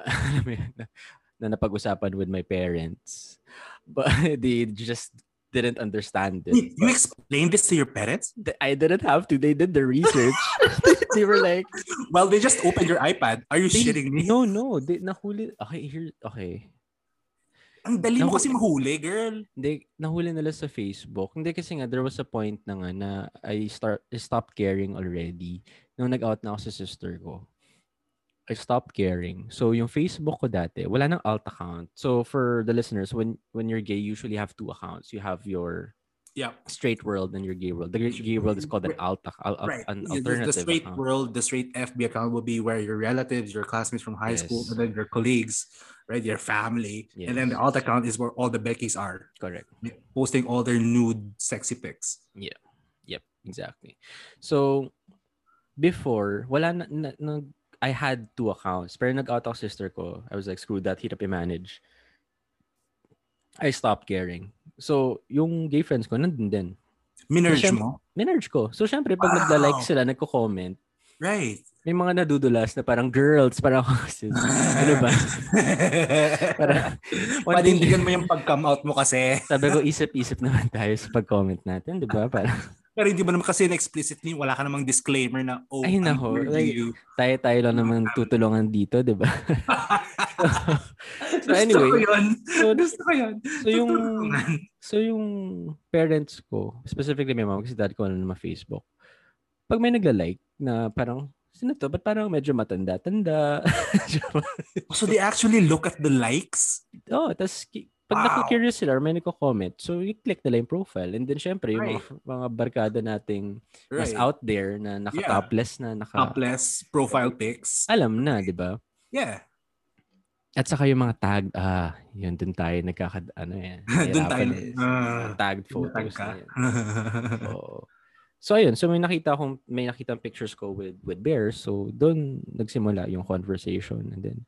na, na napag-usapan with my parents. But they just didn't understand it. You, you explained this to your parents? I didn't have to. They did the research. they were like, Well, they just opened your iPad. Are you they- shitting me? No, no. They, nahuli. Okay, here. Okay. Ang dali mo kasi mahuli, girl. Hindi, nahuli nila sa Facebook. Hindi kasi nga, there was a point na nga na I, start, I stopped caring already. Nung nag-out na ako sa sister ko, I stopped caring. So, yung Facebook ko dati, wala nang alt account. So, for the listeners, when when you're gay, you usually have two accounts. You have your Yeah. straight world and your gay world. The gay world is called an alt, ac- al- al- Right. an alternative the straight account. world, the straight FB account will be where your relatives, your classmates from high school, and then your colleagues, right? Your family. And then the Yes. alt account is where all the Beckys are, Correct. posting all their nude, sexy pics. Yeah. Yep, exactly. So, before, wala na, na, na- I had two accounts. Pero nag-out ako sister ko. I was like, screw that, hirap i-manage. I stopped caring. So, yung gay friends ko, nandun din. Minerge Siyem- mo? Minerge ko. So, syempre, pag Wow. nagda-like sila, nagko-comment, Right. may mga nadudulas na parang girls, parang sis. ano ba? Parang, Panindigan mo yung pag-come out mo kasi. sabi ko, isip-isip naman tayo sa pag-comment natin, di ba? Parang, Pero hindi mo naman kasi na-explicitly, wala ka namang disclaimer na, oh, Ay, nako. Like, you. tayo-tayo lang naman tutulungan dito, di ba? Gusto anyway, ko yun. so, Gusto ko yun. So yung so yung parents ko, specifically my mom kasi dad ko ano naman Facebook. Pag may nagla-like na parang sino to? Ba't parang medyo matanda-tanda? So they actually look at the likes? oh, tas ki- pag Wow. naku-curious sila or may nagko-comment, so you click nila yung profile. And then syempre, yung mga, Right. mga barkada nating mas Right. out there na naka-topless na naka... Topless profile pics. Alam na, di ba? Yeah. At saka yung mga tag, ah, yun, dun tayo nagkaka, ano yan. Doon tayo. Ah, tagged photos na yan. Oo. So ayun, so may nakita akong may nakita pictures ko with with bears. So doon nagsimula yung conversation and then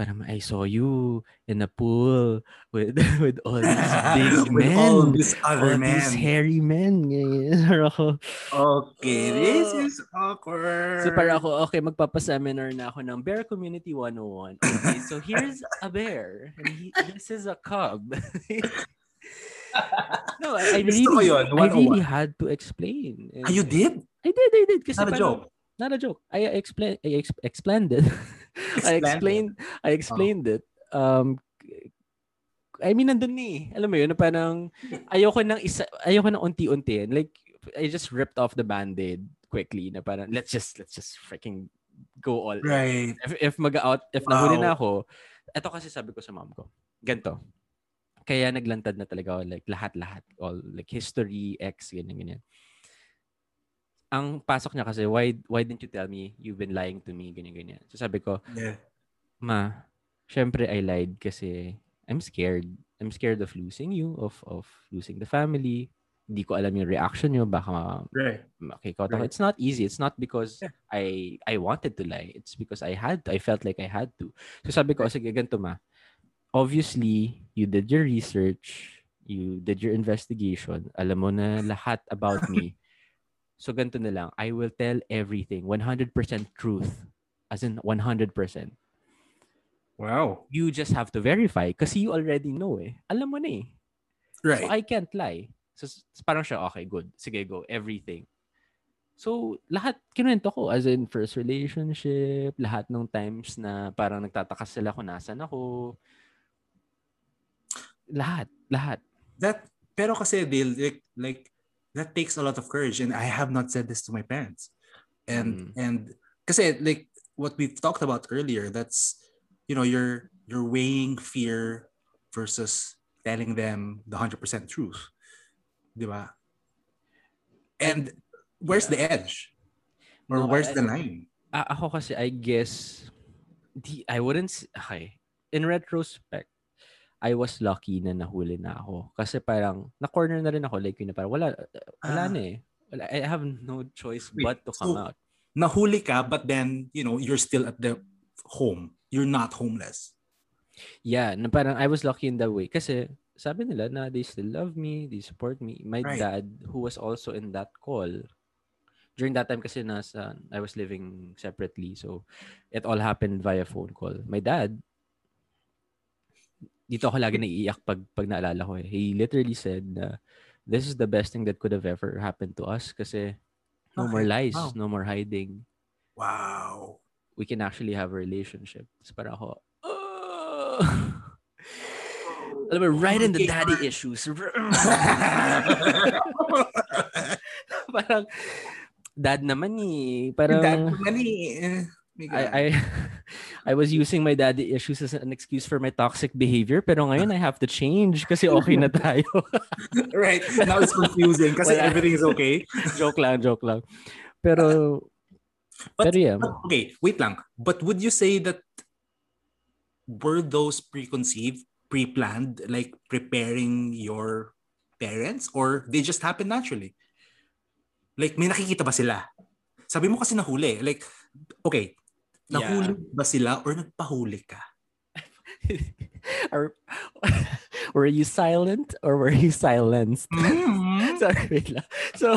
parang I saw you in a pool with with all these big With men. all these other all these men. hairy men. Ganyan. Ako, Okay, this Oh. is awkward. so parang ako, okay, magpapaseminar na ako ng Bear Community 101. Okay, so here's a bear. And he, this is a cub. no, I, I really, yun, I really 101. had to explain. Ah, you did? I did, I did. Kasi Not a parang- joke. Not a joke. I explain, I ex- explained it. I Explained I explained it. Um, I mean, nandun na eh. Alam mo yun, parang ayoko nang isa, ayoko nang unti-unti. Like, I just ripped off the band-aid quickly na parang, let's just, let's just freaking go all. Right. If, if mag-out, if nahuli na Wow. ako, Ito kasi sabi ko sa mom ko, ganto. Kaya naglantad na talaga ako, like lahat-lahat. All, like history, X, ganyan, ganyan. Ang pasok niya kasi, why, why didn't you tell me you've been lying to me, ganyan, ganyan. So sabi ko, Yeah. ma, syempre I lied kasi I'm scared. I'm scared of losing you, of of losing the family. Hindi ko alam yung reaction nyo. Baka Right. ko. Right. It's not easy. It's not because Yeah. I I wanted to lie. It's because I had to. I felt like I had to. So sabi ko, sige, ganito ma. Obviously, you did your research. You did your investigation. Alam mo na lahat about me. So ganito na lang. I will tell everything. 100% truth. As in 100%. Wow. You just have to verify kasi you already know eh. Alam mo na eh. Right. So I can't lie. So parang siya, okay, good. Sige, go. Everything. So, lahat kinuwento ko. As in, first relationship, lahat ng times na parang nagtataka sila kung nasan ako. Lahat. Lahat. that pero kasi they like, like that takes a lot of courage and I have not said this to my parents. And Mm. and kasi like what we've talked about earlier, that's you know, you're you're weighing fear versus telling them the 100% truth. Di ba? And where's the edge? Or No, where's I- the line? Ako kasi, I guess, di, I wouldn't, okay. In retrospect, I was lucky na nahuli na ako. Kasi parang, na-corner na rin ako. Like, yun na parang, wala, wala Ah. na eh. Wala, I have no choice Wait, but to come so- out. Nahuli ka, but then, you know, you're still at the home. You're not homeless. Yeah, na parang I was lucky in that way. Kasi sabi nila na they still love me, they support me. My Right. dad, who was also in that call, during that time kasi nasa, I was living separately. So, it all happened via phone call. My dad, dito ako lagi naiiyak pag, pag naalala ko eh. He literally said na this is the best thing that could have ever happened to us kasi no more Okay, lies, wow. no more hiding. Wow. We can actually have a relationship. Tapos parang ako, "Ah." Alam mo, right in the daddy issues. parang, dad naman eh. Parang, That money. eh, I. I, I was using my daddy issues as an excuse for my toxic behavior. Pero ngayon, I have to change kasi okay na tayo. right. Now it's confusing kasi Wala. everything is okay. joke lang, joke lang. Pero, But- pero yeah. But, okay, wait lang. But would you say that were those preconceived, pre-planned, like preparing your parents or they just happen naturally? Like may nakikita ba sila? Sabi mo kasi nahuli. Like, okay, nahuli ba sila or nagpahuli ka? Are, were you silent or were you silenced? Mm. Sorry, lang. So,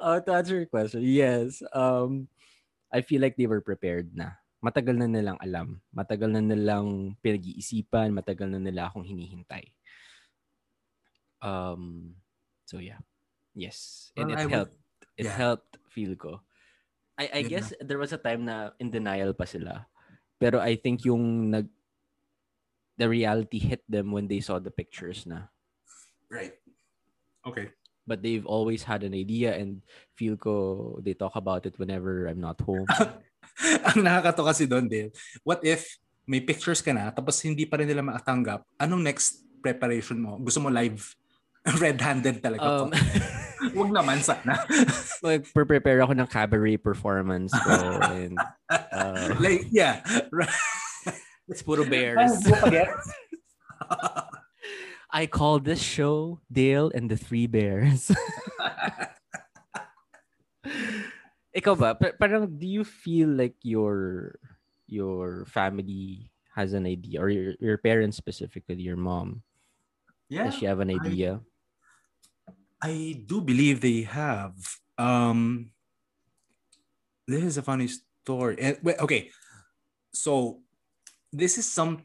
uh, to answer your question, yes. Um, I feel like they were prepared na. Matagal na nilang alam. Matagal na nilang pinag-iisipan. Matagal na nila akong hinihintay. Um, so yeah. Yes. And Well, it I would- helped. It yeah. helped feel ko. I, I Yun guess there was a time na in denial pa sila. Pero I think yung nag the reality hit them when they saw the pictures na. Right. Okay. but they've always had an idea and feel ko they talk about it whenever I'm not home. Ang nakakato kasi doon din, what if may pictures ka na tapos hindi pa rin nila makatanggap, anong next preparation mo? Gusto mo live red-handed talaga? Um, Huwag naman sana. Mag-prepare ako ng cabaret performance ko and uh, like, yeah. It's puro bears. I call this show Dale and the Three Bears. Ikaw ba? Parang do you feel like your your family has an idea or your, your parents specifically your mom Yeah. does she have an idea? I do believe they have. Um, this is a funny story. Wait, okay, so this is some.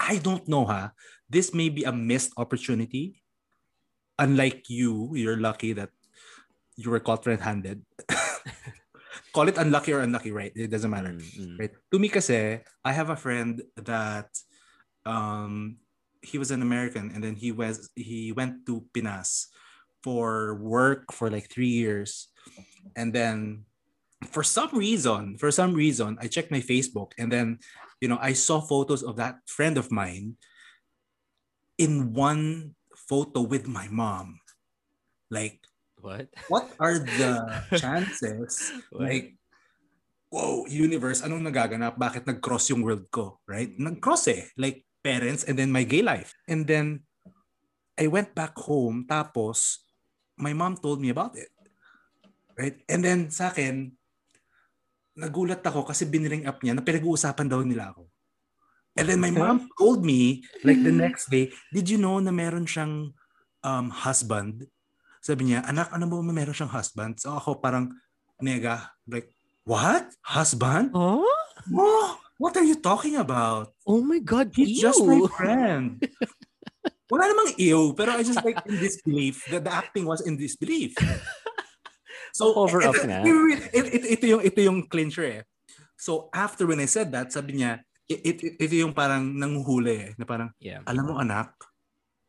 I don't know, huh? This may be a missed opportunity. Unlike you, you're lucky that you were caught red-handed. Call it unlucky or unlucky, right? It doesn't matter. Mm, mm. Right. To me kasi, I have a friend that um he was an American and then he was he went to Pinas for work for like 3 years and then for some reason, for some reason, I checked my Facebook and then, you know, I saw photos of that friend of mine in one photo with my mom. Like, what? What are the chances? like, whoa, universe, anong nagaganap? Bakit nag-cross yung world ko? Right? Nag-cross eh. Like, parents and then my gay life. And then, I went back home, tapos, my mom told me about it. Right? And then, sa akin, nagulat ako kasi biniring up niya na pinag-uusapan daw nila ako. And then my mom told me, like the next day, did you know na meron siyang um, husband? Sabi niya, anak, ano mo meron siyang husband? So ako parang, nega, like, what? Husband? Oh? Oh, what are you talking about? Oh my God, He's ew. just my friend. Wala namang ew, pero I just like in disbelief. that the acting was in disbelief. So, cover up ito, nga. Ito, ito, yung, ito yung clincher eh. So, after when I said that, sabi niya, it, it, ito yung parang nanguhuli eh, na parang, Yeah. alam mo anak,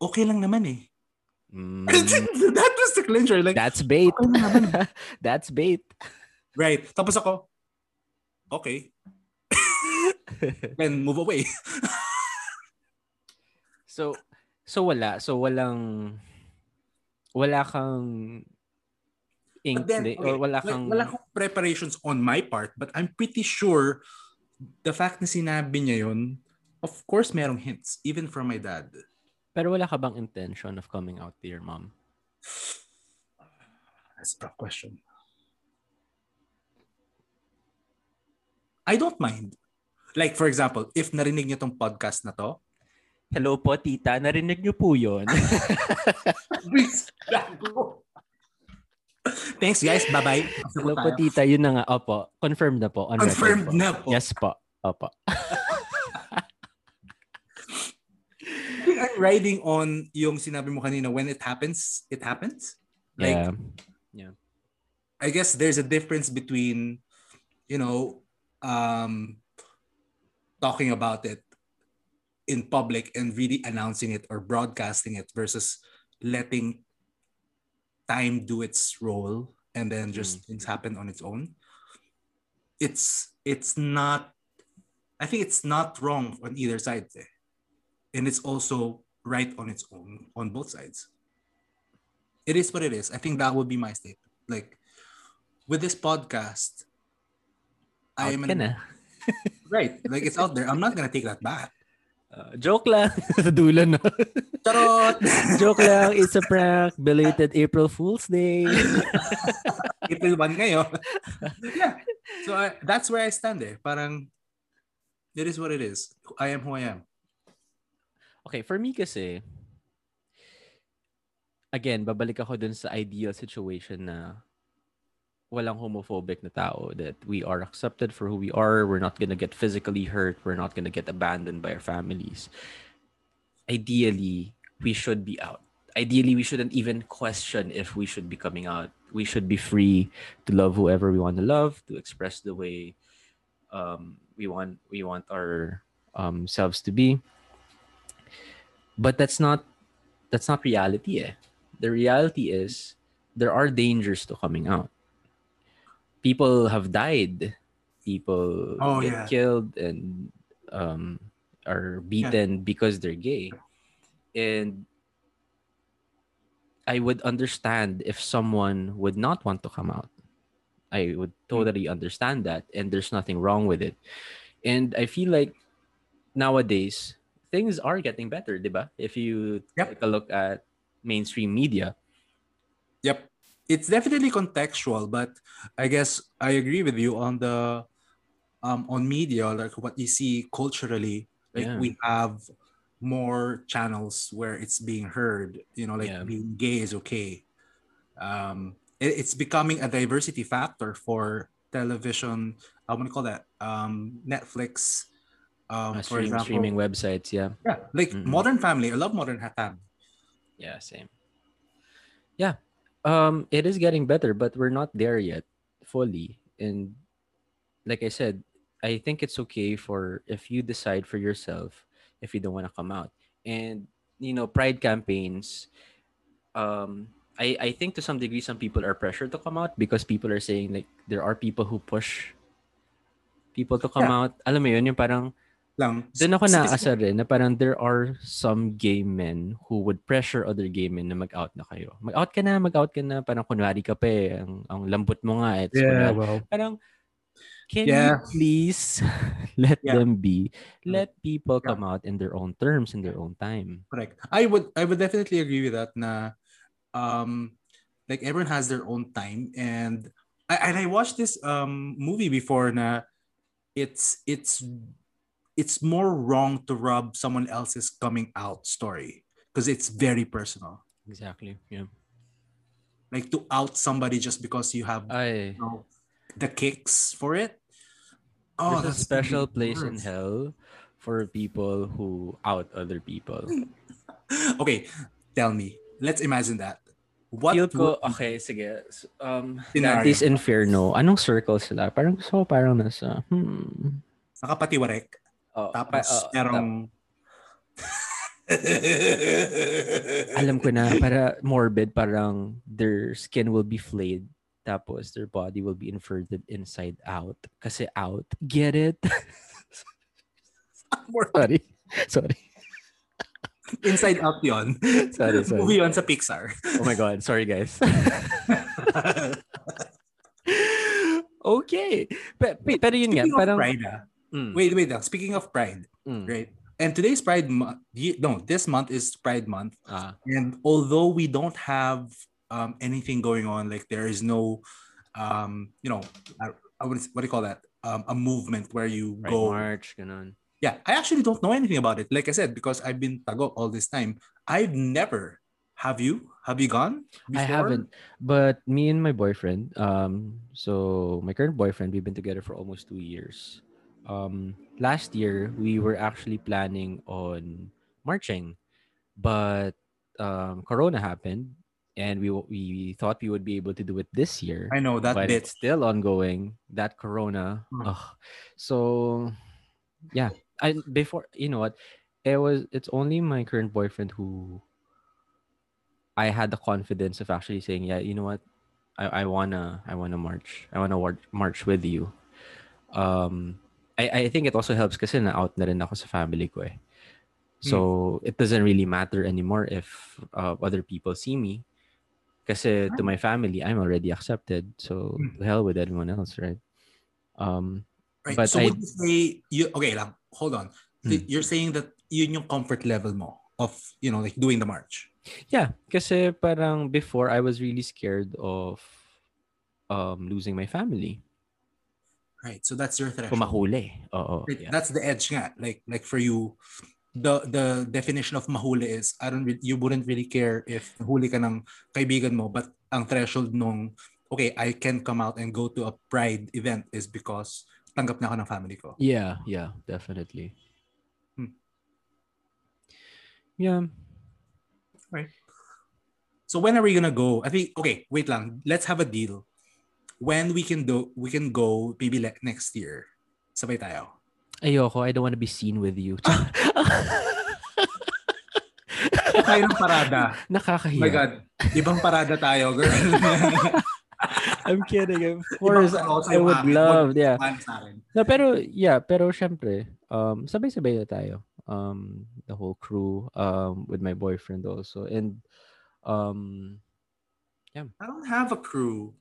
okay lang naman eh. Mm, that was the clincher. Like, that's bait. okay that's bait. Right. Tapos ako, okay. Then move away. So, so wala. So walang, wala kang ink, then, okay, or wala wala, kang, wala akong preparations on my part, but I'm pretty sure the fact na sinabi niya yun, of course merong hints, even from my dad. pero wala ka bang intention of coming out to your mom? That's a tough question. I don't mind. Like, for example, if narinig niyo tong podcast na to, Hello po, tita. Narinig niyo po yun. Thanks, guys. Bye-bye. Hello po, tita. Yun na nga. Opo. Confirmed na po. On record Confirmed po. na po. Yes po. Opo. I'm riding on yung sinabi mo kanina, when it happens, it happens. Like, Yeah. I guess there's a difference between, you know, um, talking about it in public and really announcing it or broadcasting it versus letting time do its role and then just things happen on its own. It's it's not. I think it's not wrong on either side, eh. and it's also right on its own on both sides. It is what it is. I think that would be my statement. Like with this podcast, i am an- right. Like it's out there. I'm not gonna take that back. Uh, joke lang. Sa dulo na. Charot! joke lang. It's a prank. Belated April Fool's Day. April 1 ngayon. yeah. So I, that's where I stand eh. Parang, it is what it is. I am who I am. Okay, for me kasi, again, babalik ako dun sa ideal situation na walang homophobic na tao, that we are accepted for who we are, we're not gonna get physically hurt, we're not gonna get abandoned by our families. Ideally, we should be out. Ideally, we shouldn't even question if we should be coming out. We should be free to love whoever we want to love, to express the way um, we want we want our um, selves to be but that's not that's not reality eh. the reality is there are dangers to coming out people have died people Oh, get yeah. killed and um are beaten because they're gay and i would understand if someone would not want to come out i would totally understand that and there's nothing wrong with it and i feel like nowadays things are getting better, diba? If you Yep. take a look at mainstream media. Yep. It's definitely contextual, but I guess I agree with you on the um on media, like what you see culturally. Like Yeah. we have more channels where it's being heard, you know, like Yeah. being gay is okay. Um it- it's becoming a diversity factor for television. I want to call that um Netflix. Um, Uh, for stream, example, streaming websites, yeah. yeah, like Mhm. Modern Family. I love Modern Family. Yeah, same. Yeah. Um it is getting better, but we're not there yet fully. And like I said, I think it's okay for if you decide for yourself if you don't want to come out. And you know, pride campaigns um I I think to some degree some people are pressured to come out because people are saying like there are people who push people to come Yeah. out. Alam mo yun, yung parang Lang. doon ako naasar rin na parang there are some gay men who would pressure other gay men na mag-out na kayo. Mag-out ka na, mag-out ka na. Parang kunwari ka pa eh. Ang, ang lambot mo nga. It's kunwari- well. parang can Yeah. you please let Yeah. them be let people Yeah. come out in their own terms in their own time Correct. I would I would definitely agree with that na um like everyone has their own time and I and I watched this um movie before na it's it's it's more wrong to rub someone else's coming out story because it's very personal. exactly yeah Like to out somebody just because you have ay you know, the kicks for it. there's a Oh, that's special the place in hell for people who out other people Okay, tell me. Let's imagine that. What feel ko okay sige um Scenario. Dante's Inferno anong circle sila parang gusto ko parang nasa hmm nakapatiwarek oh, tapos pa- oh, merong alam ko na para morbid parang their skin will be flayed tapos their body will be inverted inside out. Kasi out. Get it? Sorry. Sorry. Inside Out yon. sorry sorry. Movie yon sa Pixar. oh my god. Sorry guys. Okay. Pero, pero yun nga Speaking parang Pride, ah. Mm, wait, wait lang. Speaking of Pride, mm, right? And today's Pride month. No, this month is Pride month. ah, And although we don't have um, anything going on, like there is no, um, you know, I, I would what do you call that? Um, a movement where you right go. march ganun Yeah, I actually don't know anything about it. Like I said, because I've been tago all this time. I've never. Have you? Have you gone? I haven't, but me and my boyfriend, um, so my current boyfriend, we've been together for almost two years. Um, last year we were actually planning on marching, but um, Corona happened, and we we thought we would be able to do it this year, I know that but bit. it's still ongoing. That Corona, Hmm. so yeah. I before you know what, it was it's only my current boyfriend who I had the confidence of actually saying, yeah, you know what, I, I wanna I wanna march. I wanna war- march with you. Um, I, I think it also helps kasi na out na rin ako sa family ko eh. So it doesn't really matter anymore if uh, other people see me. Kasi to my family, I'm already accepted. So Hmm. to hell with everyone else, right? Um, Right. But so I- would you say you okay lang, hold on. Hmm. You're saying that yun yung comfort level mo of, you know, like doing the march. Yeah, kasi parang before I was really scared of um losing my family. Right. So that's your threshold. Kung mahuli. Oo. Right, Yeah. That's the edge nga. Like like for you, the the definition of mahuli is I don't you wouldn't really care if huli ka ng kaibigan mo, but ang threshold nung okay, I can come out and go to a pride event is because tanggap na ako ng family ko. Yeah, yeah, definitely. Hmm. Yeah. So when are we gonna go? I think okay, wait lang. Let's have a deal. When we can do we can go maybe le- next year. Sabay tayo. Ayoko, I don't want to be seen with you. Tayo ng parada. Oh Nakakahiya. my God. Ibang parada tayo, girl. I'm kidding. Of course, I would love, yeah. No, pero yeah, pero syempre, um sabay-sabay na tayo. Um the whole crew um with my boyfriend also and um yeah. I don't have a crew.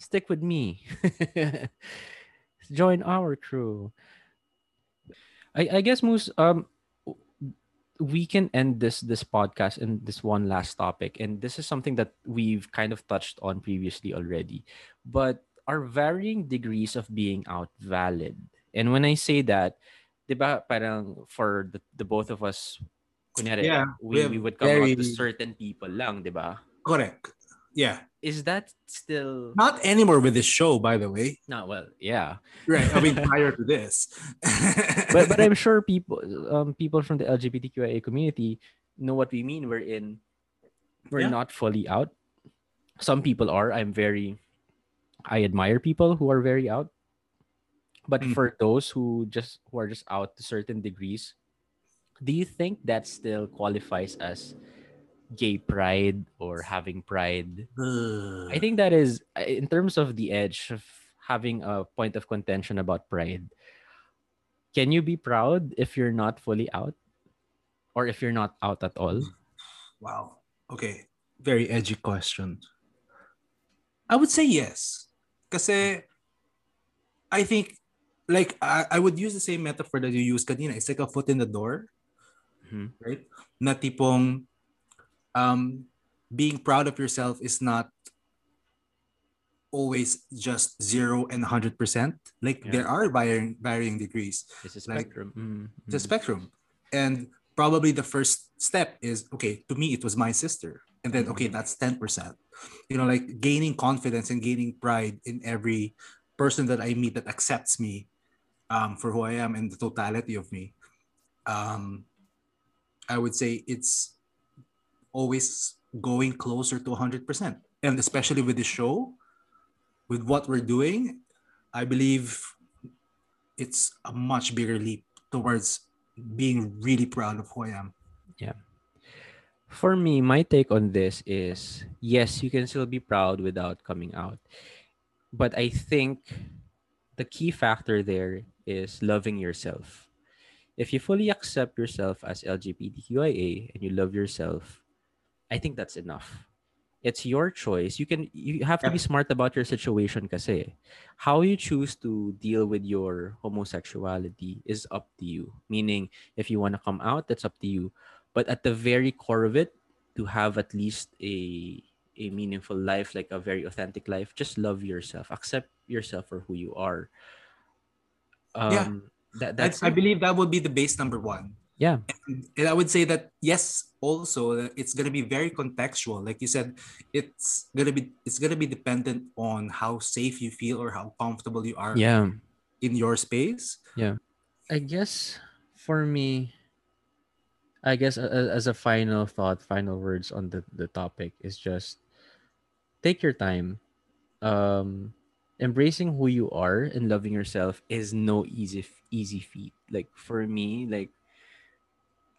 Stick with me. Join our crew. I I guess Moose um we can end this this podcast and this one last topic and this is something that we've kind of touched on previously already but are varying degrees of being out valid and when i say that diba parang for the, the both of us kunyari, Yeah, we, we we would come out to certain people lang diba Correct. Yeah. is that still Not anymore with this show, by the way. not well yeah Right. I mean, prior to this. but but I'm sure people um people from the LGBTQIA community know what we mean. We're in we're Yeah. not fully out. Some people are. I'm very I admire people who are very out. But Mm. for those who just who are just out to certain degrees, do you think that still qualifies as gay pride or having pride. I think that is in terms of the edge of having a point of contention about pride. Can you be proud if you're not fully out? Or if you're not out at all? Wow. Okay. Very edgy question. I would say yes. Kasi I think like I, I would use the same metaphor that you used kanina. It's like a foot in the door. Mhm. Right? Na tipong um being proud of yourself is not always just zero and 100%. Like Yeah. there are varying varying degrees. It's a Like, spectrum. Mm, It's a mm. spectrum. And probably the first step is okay, to me, it was my sister. And then, okay, that's 10%. You know, like gaining confidence and gaining pride in every person that I meet that accepts me um, for who I am and the totality of me. Um, I would say it's always going closer to 100%. And especially with the show, with what we're doing, I believe it's a much bigger leap towards being really proud of who I am. Yeah. For me, my take on this is yes, you can still be proud without coming out. But I think the key factor there is loving yourself. If you fully accept yourself as LGBTQIA and you love yourself, I think that's enough. It's your choice. You can you have to be smart about your situation kasi. How you choose to deal with your homosexuality is up to you. Meaning if you want to come out, that's up to you but at the very core of it to have at least a a meaningful life like a very authentic life just love yourself accept yourself for who you are um Yeah. that that's I it. believe that would be the base number one. Yeah And I would say that yes, also it's gonna be very contextual. Like you said, it's gonna be it's gonna be dependent on how safe you feel or how comfortable you are yeah in your space. Yeah. I guess for me i guess a- a- as a final thought final words on the the topic is just take your time um embracing who you are and loving yourself is no easy easy feat like for me like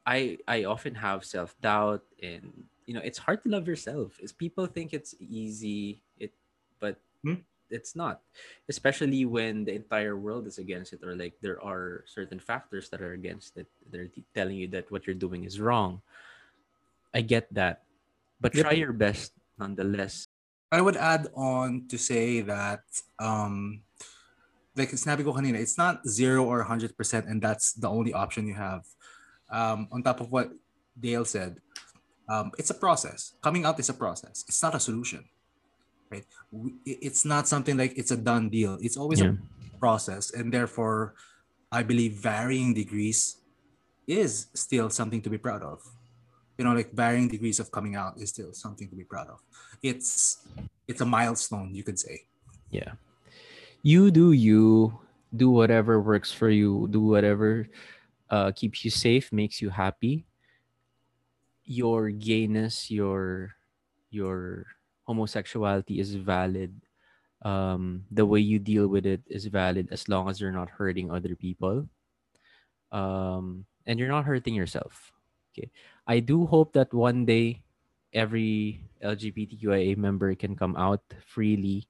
i i often have self-doubt and you know it's hard to love yourself is people think it's easy it but Hmm. it's not especially when the entire world is against it or like there are certain factors that are against it they're t- telling you that what you're doing is wrong i get that but try your best nonetheless I would add on to say that um like sinabi ko kanina, it's not zero or 100% and that's the only option you have. Um, on top of what Dale said, um, it's a process. Coming out is a process. It's not a solution, right? It's not something like it's a done deal. It's always Yeah. a process, and therefore, I believe varying degrees is still something to be proud of. You know, like varying degrees of coming out is still something to be proud of. It's it's a milestone, you could say. Yeah. You do you. Do whatever works for you. Do whatever uh, keeps you safe, makes you happy. Your gayness, your your homosexuality is valid. Um, the way you deal with it is valid as long as you're not hurting other people. Um, and you're not hurting yourself. Okay. I do hope that one day every LGBTQIA member can come out freely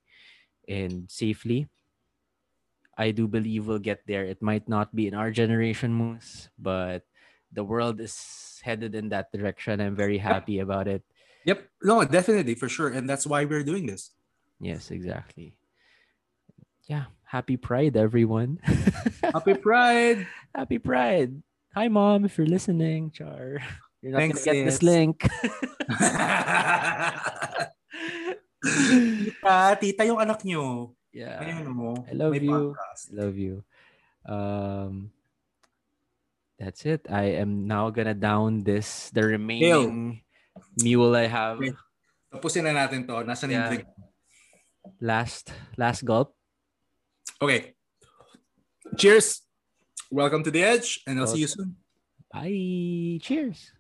and safely. I do believe we'll get there. It might not be in our generation, Moose, but the world is headed in that direction. I'm very happy about it. Yep. No, definitely for sure, and that's why we're doing this. Yes, exactly. Yeah. Happy Pride, everyone. Happy Pride. happy Pride. Hi, Mom, if you're listening. Char. You're not Thanks, to get this link. tita, tita yung anak nyo. Yeah. Ayun mo. I love may you. podcast. I love you. Um, that's it. I am now gonna down this the remaining mule I have. Okay. Tapusin na natin to. Yung Yeah. drink? Last last gulp. Okay. Cheers. Welcome to the edge, and I'll see you soon. Bye. Cheers.